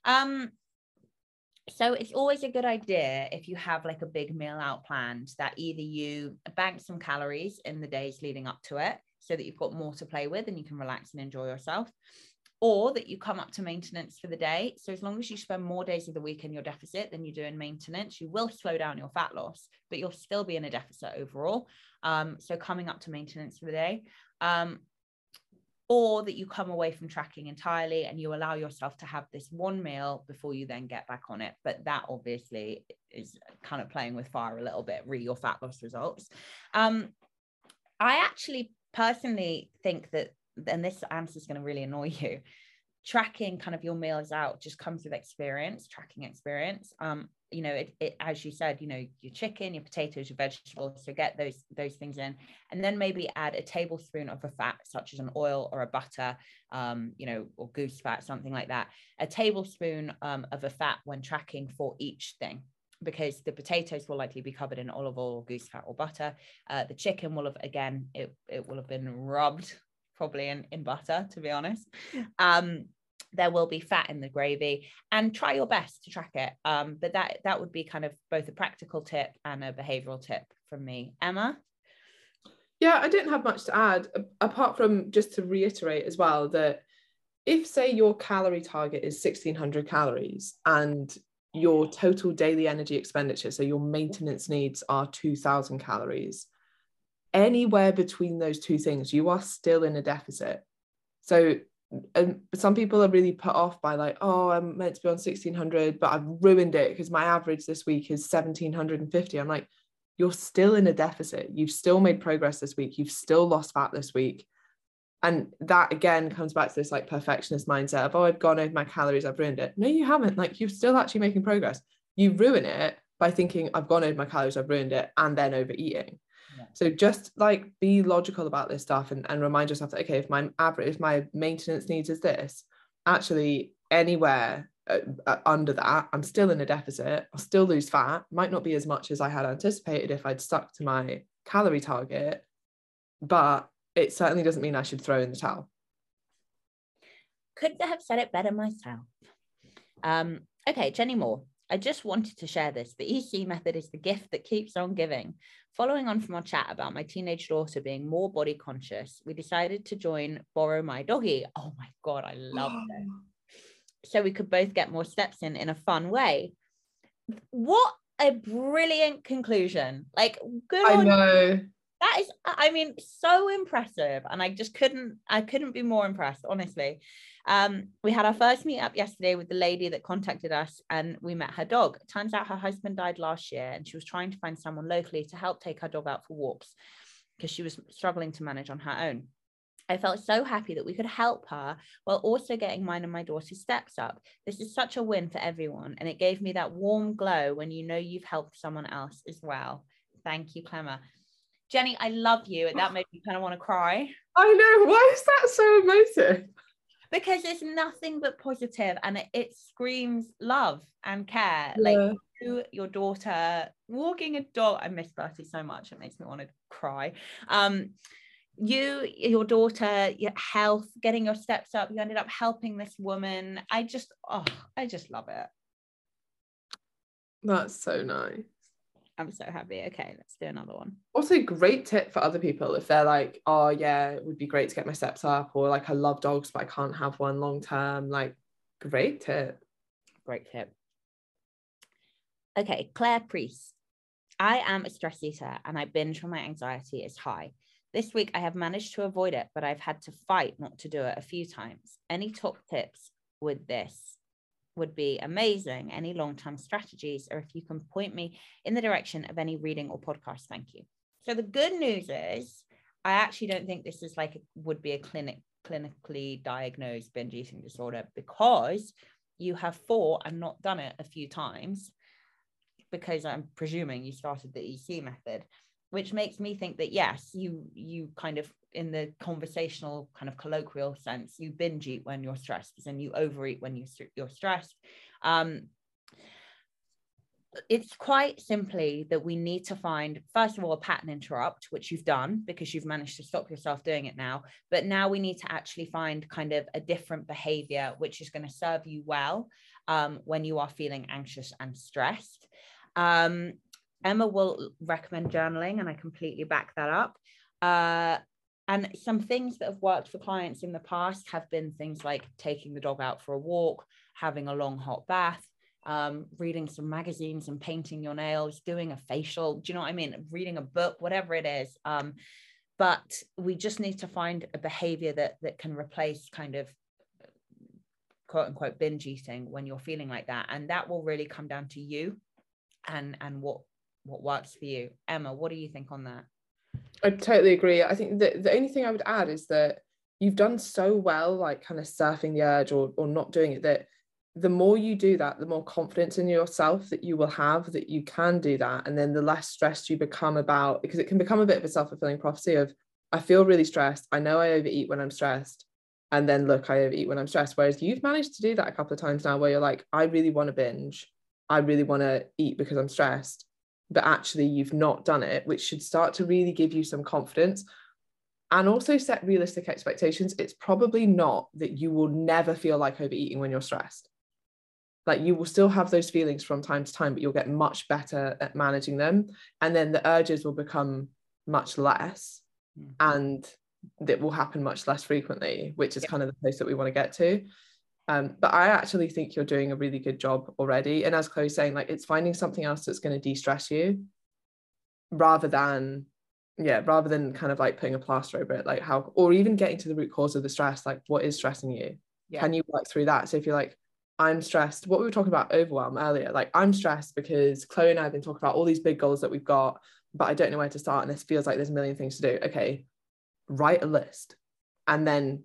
um, so it's always a good idea if you have like a big meal out planned that either you bank some calories in the days leading up to it so that you've got more to play with and you can relax and enjoy yourself or that you come up to maintenance for the day. So as long as you spend more days of the week in your deficit than you do in maintenance, you will slow down your fat loss, but you'll still be in a deficit overall. Um, so coming up to maintenance for the day. Um, or that you come away from tracking entirely and you allow yourself to have this one meal before you then get back on it. But that obviously is kind of playing with fire a little bit, re your fat loss results. Um, I actually personally think that and this answer is going to really annoy you tracking kind of your meals out just comes with experience tracking experience. Um you know it, it as you said you know your chicken your potatoes your vegetables so get those those things in. And then maybe add a tablespoon of a fat such as an oil or a butter um you know or goose fat something like that. A tablespoon um, of a fat when tracking for each thing because the potatoes will likely be covered in olive oil, goose fat, or butter. Uh, the chicken will have again, it, it will have been rubbed [LAUGHS] probably in, in butter, to be honest. Um, there will be fat in the gravy and try your best to track it. Um, but that that would be kind of both a practical tip and a behavioral tip from me. Emma? Yeah, I didn't have much to add apart from just to reiterate as well that if say your calorie target is 1600 calories and your total daily energy expenditure so your mm-hmm. maintenance needs are 2000 calories anywhere between those two things, you are still in a deficit. So and some people are really put off by like, oh, I'm meant to be on 1600, but I've ruined it because my average this week is 1750. I'm like, you're still in a deficit. You've still made progress this week. You've still lost fat this week. And that again comes back to this like perfectionist mindset of, oh, I've gone over my calories, I've ruined it. No, you haven't. Like, you're still actually making progress. You ruin it by thinking, I've gone over my calories, I've ruined it, and then overeating. So just like be logical about this stuff and, and remind yourself that okay, if my average, if my maintenance needs is this, actually anywhere uh, uh, under that, I'm still in a deficit. I'll still lose fat. Might not be as much as I had anticipated if I'd stuck to my calorie target, but it certainly doesn't mean I should throw in the towel. Couldn't have said it better myself. Um, okay, Jenny Moore. I just wanted to share this. The EC method is the gift that keeps on giving. Following on from our chat about my teenage daughter being more body conscious, we decided to join Borrow My Doggy. Oh my God, I love [GASPS] it. So we could both get more steps in in a fun way. What a brilliant conclusion. Like, good I know. That is, I mean, so impressive. And I just couldn't, I couldn't be more impressed, honestly. Um, we had our first meet up yesterday with the lady that contacted us and we met her dog. Turns out her husband died last year and she was trying to find someone locally to help take her dog out for walks because she was struggling to manage on her own. I felt so happy that we could help her while also getting mine and my daughter's steps up. This is such a win for everyone, and it gave me that warm glow when you know you've helped someone else as well. Thank you, Chlemma. Jenny, I love you. And That made me kind of want to cry. I know. Why is that so emotive? because it's nothing but positive and it, it screams love and care yeah. like you, your daughter walking a dog i miss bertie so much it makes me want to cry um you your daughter your health getting your steps up you ended up helping this woman i just oh i just love it that's so nice I'm so happy. Okay, let's do another one. Also, great tip for other people if they're like, oh yeah, it would be great to get my steps up, or like I love dogs, but I can't have one long term. Like, great tip. Great tip. Okay, Claire Priest. I am a stress eater and I binge when my anxiety is high. This week I have managed to avoid it, but I've had to fight not to do it a few times. Any top tips with this? Would be amazing. Any long term strategies, or if you can point me in the direction of any reading or podcast, thank you. So the good news is, I actually don't think this is like would be a clinic clinically diagnosed binge eating disorder because you have fought and not done it a few times because I'm presuming you started the EC method which makes me think that yes you you kind of in the conversational kind of colloquial sense you binge eat when you're stressed and you overeat when you, you're stressed. Um, it's quite simply that we need to find first of all a pattern interrupt which you've done because you've managed to stop yourself doing it now. But now we need to actually find kind of a different behavior which is going to serve you well um, when you are feeling anxious and stressed. Um, emma will recommend journaling and i completely back that up uh, and some things that have worked for clients in the past have been things like taking the dog out for a walk having a long hot bath um, reading some magazines and painting your nails, doing a facial, do you know what I mean? Reading a book, whatever it is. Um, but we just need to find a behavior that that can replace kind of quote unquote binge eating when you're feeling like that. And that will really come down to you and and what what works for you. Emma, what do you think on that? I totally agree. I think the, the only thing I would add is that you've done so well, like kind of surfing the urge or, or not doing it, that the more you do that, the more confidence in yourself that you will have that you can do that. And then the less stressed you become about, because it can become a bit of a self fulfilling prophecy of, I feel really stressed. I know I overeat when I'm stressed. And then look, I overeat when I'm stressed. Whereas you've managed to do that a couple of times now where you're like, I really want to binge. I really want to eat because I'm stressed. But actually, you've not done it, which should start to really give you some confidence and also set realistic expectations. It's probably not that you will never feel like overeating when you're stressed like you will still have those feelings from time to time but you'll get much better at managing them and then the urges will become much less mm-hmm. and that will happen much less frequently which is yeah. kind of the place that we want to get to um, but I actually think you're doing a really good job already. And as Chloe's saying, like it's finding something else that's going to de-stress you rather than, yeah, rather than kind of like putting a plaster over it, like how, or even getting to the root cause of the stress, like what is stressing you? Yeah. Can you work through that? So if you're like, I'm stressed. What we were talking about overwhelm earlier, like I'm stressed because Chloe and I have been talking about all these big goals that we've got, but I don't know where to start. And this feels like there's a million things to do. Okay, write a list and then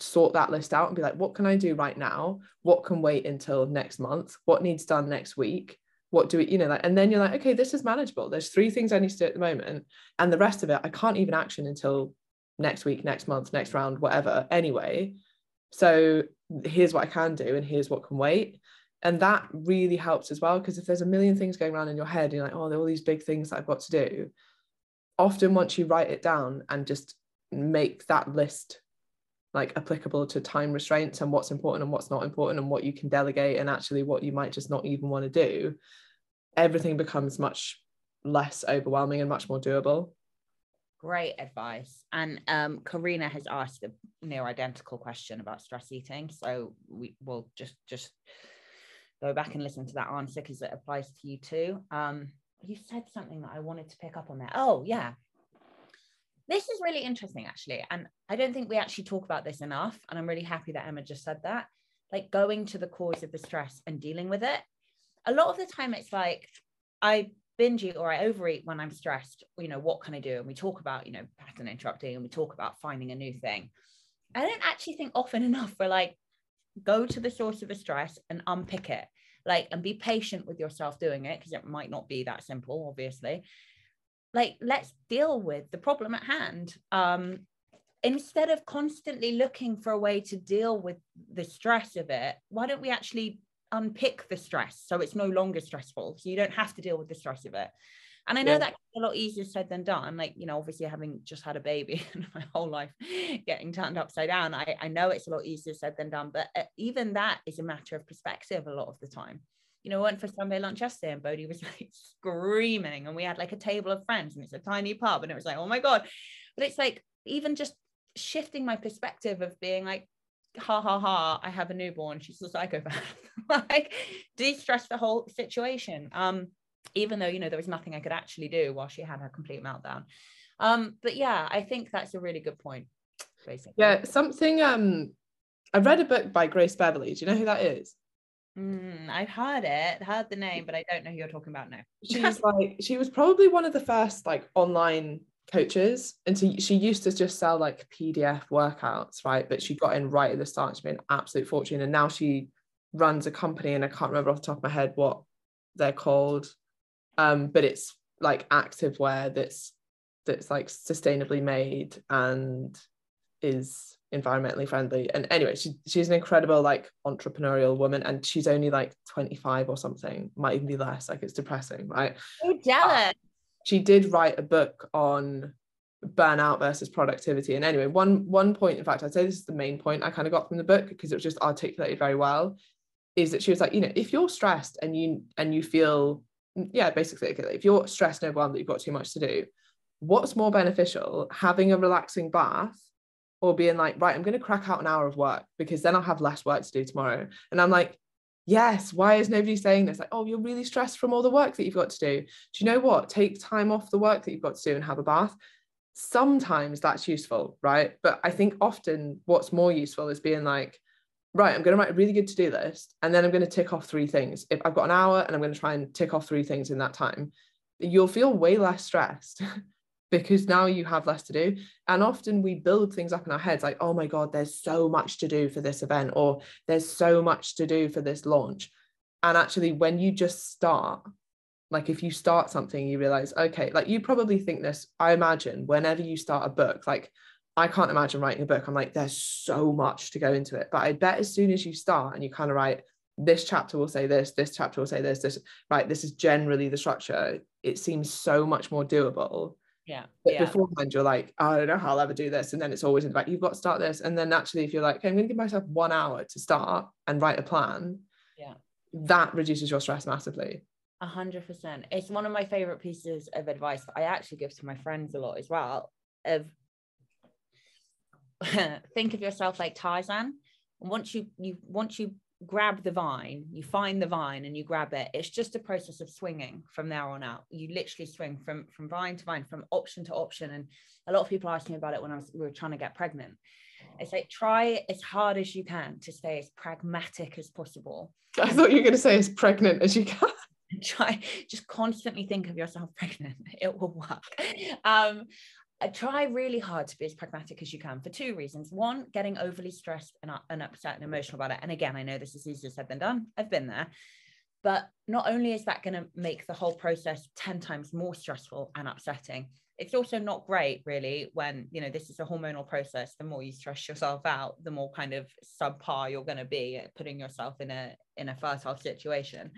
sort that list out and be like, what can I do right now? What can wait until next month? What needs done next week? What do we, you know, like, and then you're like, okay, this is manageable. There's three things I need to do at the moment. And the rest of it, I can't even action until next week, next month, next round, whatever, anyway. So here's what I can do and here's what can wait. And that really helps as well. Because if there's a million things going around in your head, you're like, oh, there are all these big things that I've got to do. Often, once you write it down and just make that list like applicable to time restraints and what's important and what's not important and what you can delegate and actually what you might just not even want to do, everything becomes much less overwhelming and much more doable. Great advice. And um, Karina has asked a near identical question about stress eating. So we will just just go back and listen to that answer because it applies to you too. Um, you said something that I wanted to pick up on there. Oh, yeah. This is really interesting, actually. And I don't think we actually talk about this enough. And I'm really happy that Emma just said that. Like going to the cause of the stress and dealing with it. A lot of the time, it's like I binge eat or I overeat when I'm stressed, you know, what can I do? And we talk about, you know, pattern interrupting and we talk about finding a new thing. I don't actually think often [LAUGHS] enough for like go to the source of the stress and unpick it. Like and be patient with yourself doing it because it might not be that simple, obviously. Like let's deal with the problem at hand. Um, instead of constantly looking for a way to deal with the stress of it, why don't we actually unpick the stress so it's no longer stressful so you don't have to deal with the stress of it and i know yeah. that's a lot easier said than done like you know obviously having just had a baby [LAUGHS] and my whole life getting turned upside down I, I know it's a lot easier said than done but uh, even that is a matter of perspective a lot of the time you know, I went for Sunday lunch yesterday and Bodhi was [LAUGHS] like screaming and we had like a table of friends and it's a tiny pub and it was like, oh my God. But it's like even just shifting my perspective of being like, ha ha ha, I have a newborn, she's a psychopath. [LAUGHS] like de-stress the whole situation. Um, even though you know there was nothing I could actually do while she had her complete meltdown. Um, but yeah, I think that's a really good point. Basically. Yeah, something um I read a book by Grace Beverley. Do you know who that is? Mm, I've heard it, heard the name, but I don't know who you're talking about now. She's like, she was probably one of the first like online coaches and so she used to just sell like pdf workouts right but she got in right at the start she made an absolute fortune and now she runs a company and i can't remember off the top of my head what they're called um but it's like active wear that's that's like sustainably made and is environmentally friendly. And anyway, she, she's an incredible like entrepreneurial woman and she's only like 25 or something, might even be less. Like it's depressing, right? So jealous. Uh, she did write a book on burnout versus productivity. And anyway, one one point, in fact, I'd say this is the main point I kind of got from the book because it was just articulated very well, is that she was like, you know, if you're stressed and you and you feel, yeah, basically, if you're stressed and overwhelmed that you've got too much to do, what's more beneficial, having a relaxing bath or being like, right, I'm going to crack out an hour of work because then I'll have less work to do tomorrow. And I'm like, yes, why is nobody saying this? Like, oh, you're really stressed from all the work that you've got to do. Do you know what? Take time off the work that you've got to do and have a bath sometimes that's useful, right? But I think often what's more useful is being like, right, I'm going to write a really good to do list and then I'm going to tick off three things. If I've got an hour and I'm going to try and tick off three things in that time, you'll feel way less stressed [LAUGHS] because now you have less to do. And often we build things up in our heads like, oh my God, there's so much to do for this event, or there's so much to do for this launch. And actually, when you just start like if you start something you realize okay like you probably think this i imagine whenever you start a book like i can't imagine writing a book i'm like there's so much to go into it but i bet as soon as you start and you kind of write this chapter will say this this chapter will say this this right this is generally the structure it seems so much more doable yeah but yeah. beforehand you're like oh, i don't know how i'll ever do this and then it's always in the back you've got to start this and then naturally if you're like okay, i'm going to give myself one hour to start and write a plan yeah that reduces your stress massively a hundred percent. It's one of my favorite pieces of advice that I actually give to my friends a lot as well. Of [LAUGHS] think of yourself like Tarzan. Once you you once you grab the vine, you find the vine and you grab it. It's just a process of swinging from there on out. You literally swing from from vine to vine, from option to option. And a lot of people asked me about it when I was we were trying to get pregnant. It's like try as hard as you can to stay as pragmatic as possible. [LAUGHS] I thought you were going to say as pregnant as you can. [LAUGHS] try just constantly think of yourself pregnant [LAUGHS] it will work um try really hard to be as pragmatic as you can for two reasons. One getting overly stressed and, and upset and emotional about it. And again i know this is easier said than done. I've been there. But not only is that going to make the whole process 10 times more stressful and upsetting it's also not great really when you know this is a hormonal process. The more you stress yourself out the more kind of subpar you're going to be at putting yourself in a in a fertile situation.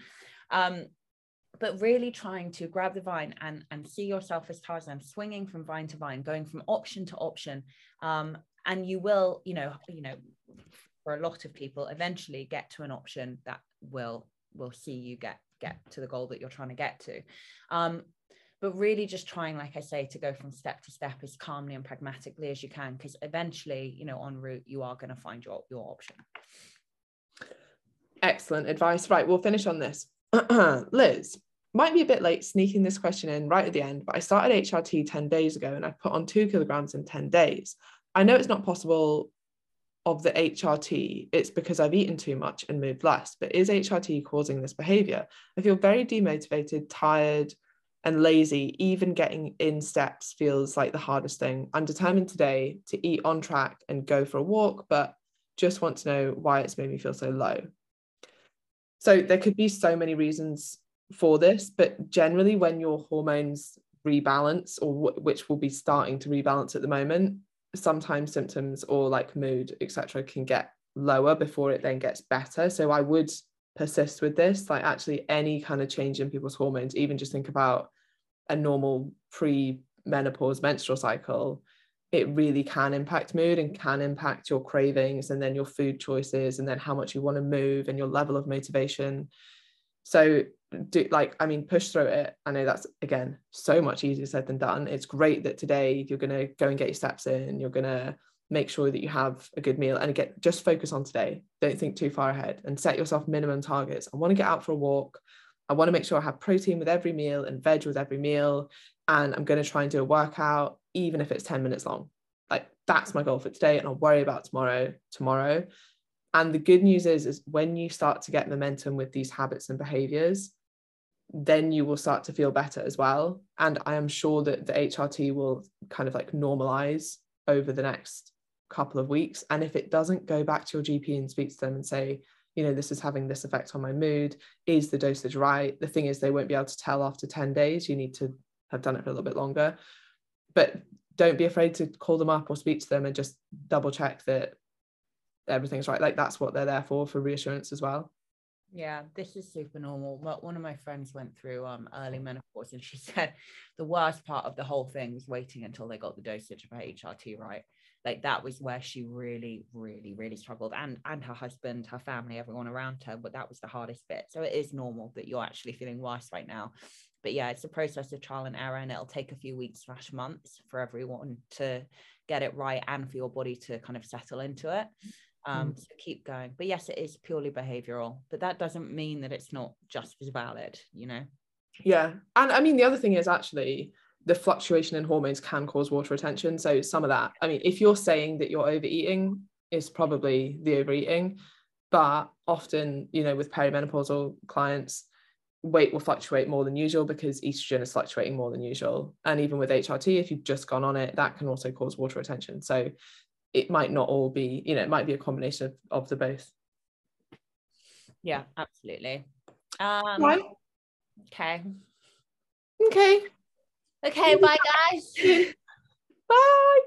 Um, but really trying to grab the vine and and see yourself as Tarzan swinging from vine to vine going from option to option. Um, and you will you know you know for a lot of people eventually get to an option that will will see you get get to the goal that you're trying to get to. Um, but really just trying like i say to go from step to step as calmly and pragmatically as you can because eventually you know en route you are going to find your your option. Excellent advice. Right we'll finish on this. [CLEARS THROAT] Liz might be a bit late sneaking this question in right at the end, but I started HRT 10 days ago and I've put on two kilograms in 10 days. I know it's not possible of the HRT, it's because I've eaten too much and moved less, but is HRT causing this behavior? I feel very demotivated, tired, and lazy. Even getting in steps feels like the hardest thing. I'm determined today to eat on track and go for a walk, but just want to know why it's made me feel so low. So there could be so many reasons for this, but generally, when your hormones rebalance, or w- which will be starting to rebalance at the moment, sometimes symptoms or like mood, etc., can get lower before it then gets better. So I would persist with this. Like actually, any kind of change in people's hormones, even just think about a normal pre-menopause menstrual cycle it really can impact mood and can impact your cravings and then your food choices and then how much you want to move and your level of motivation so do like i mean push through it. I know that's again so much easier said than done. It's great that today you're going to go and get your steps in you're going to make sure that you have a good meal and again just focus on today. Don't think too far ahead and set yourself minimum targets. I want to get out for a walk. I want to make sure i have protein with every meal and veg with every meal and i'm going to try and do a workout even if it's 10 minutes long. Like that's my goal for today and i'll worry about tomorrow tomorrow. And the good news is is when you start to get momentum with these habits and behaviors then you will start to feel better as well. And I am sure that the HRT will kind of like normalize over the next couple of weeks. And if it doesn't, go back to your GP and speak to them and say, you know, this is having this effect on my mood. Is the dosage right? The thing is, they won't be able to tell after 10 days. You need to have done it for a little bit longer. But don't be afraid to call them up or speak to them and just double check that everything's right. Like that's what they're there for, for reassurance as well. Yeah, this is super normal. But one of my friends went through um early menopause and she [LAUGHS] said the worst part of the whole thing was waiting until they got the dosage of her HRT right. Like that was where she really, really, really struggled. And and her husband, her family, everyone around her, but that was the hardest bit. So it is normal that you're actually feeling worse right now. But yeah, it's a process of trial and error, and it'll take a few weeks slash months for everyone to get it right and for your body to kind of settle into it. Um, mm. So keep going. But yes, it is purely behavioral, but that doesn't mean that it's not just as valid, you know? Yeah. And I mean, the other thing is actually the fluctuation in hormones can cause water retention. So some of that, I mean, if you're saying that you're overeating, is probably the overeating. But often, you know, with perimenopausal clients, weight will fluctuate more than usual because estrogen is fluctuating more than usual. And even with HRT, if you've just gone on it, that can also cause water retention. So it might not all be, you know, it might be a combination of, of the both. Yeah, absolutely. Um, right. Okay. Okay. Okay, bye guys. [LAUGHS] bye.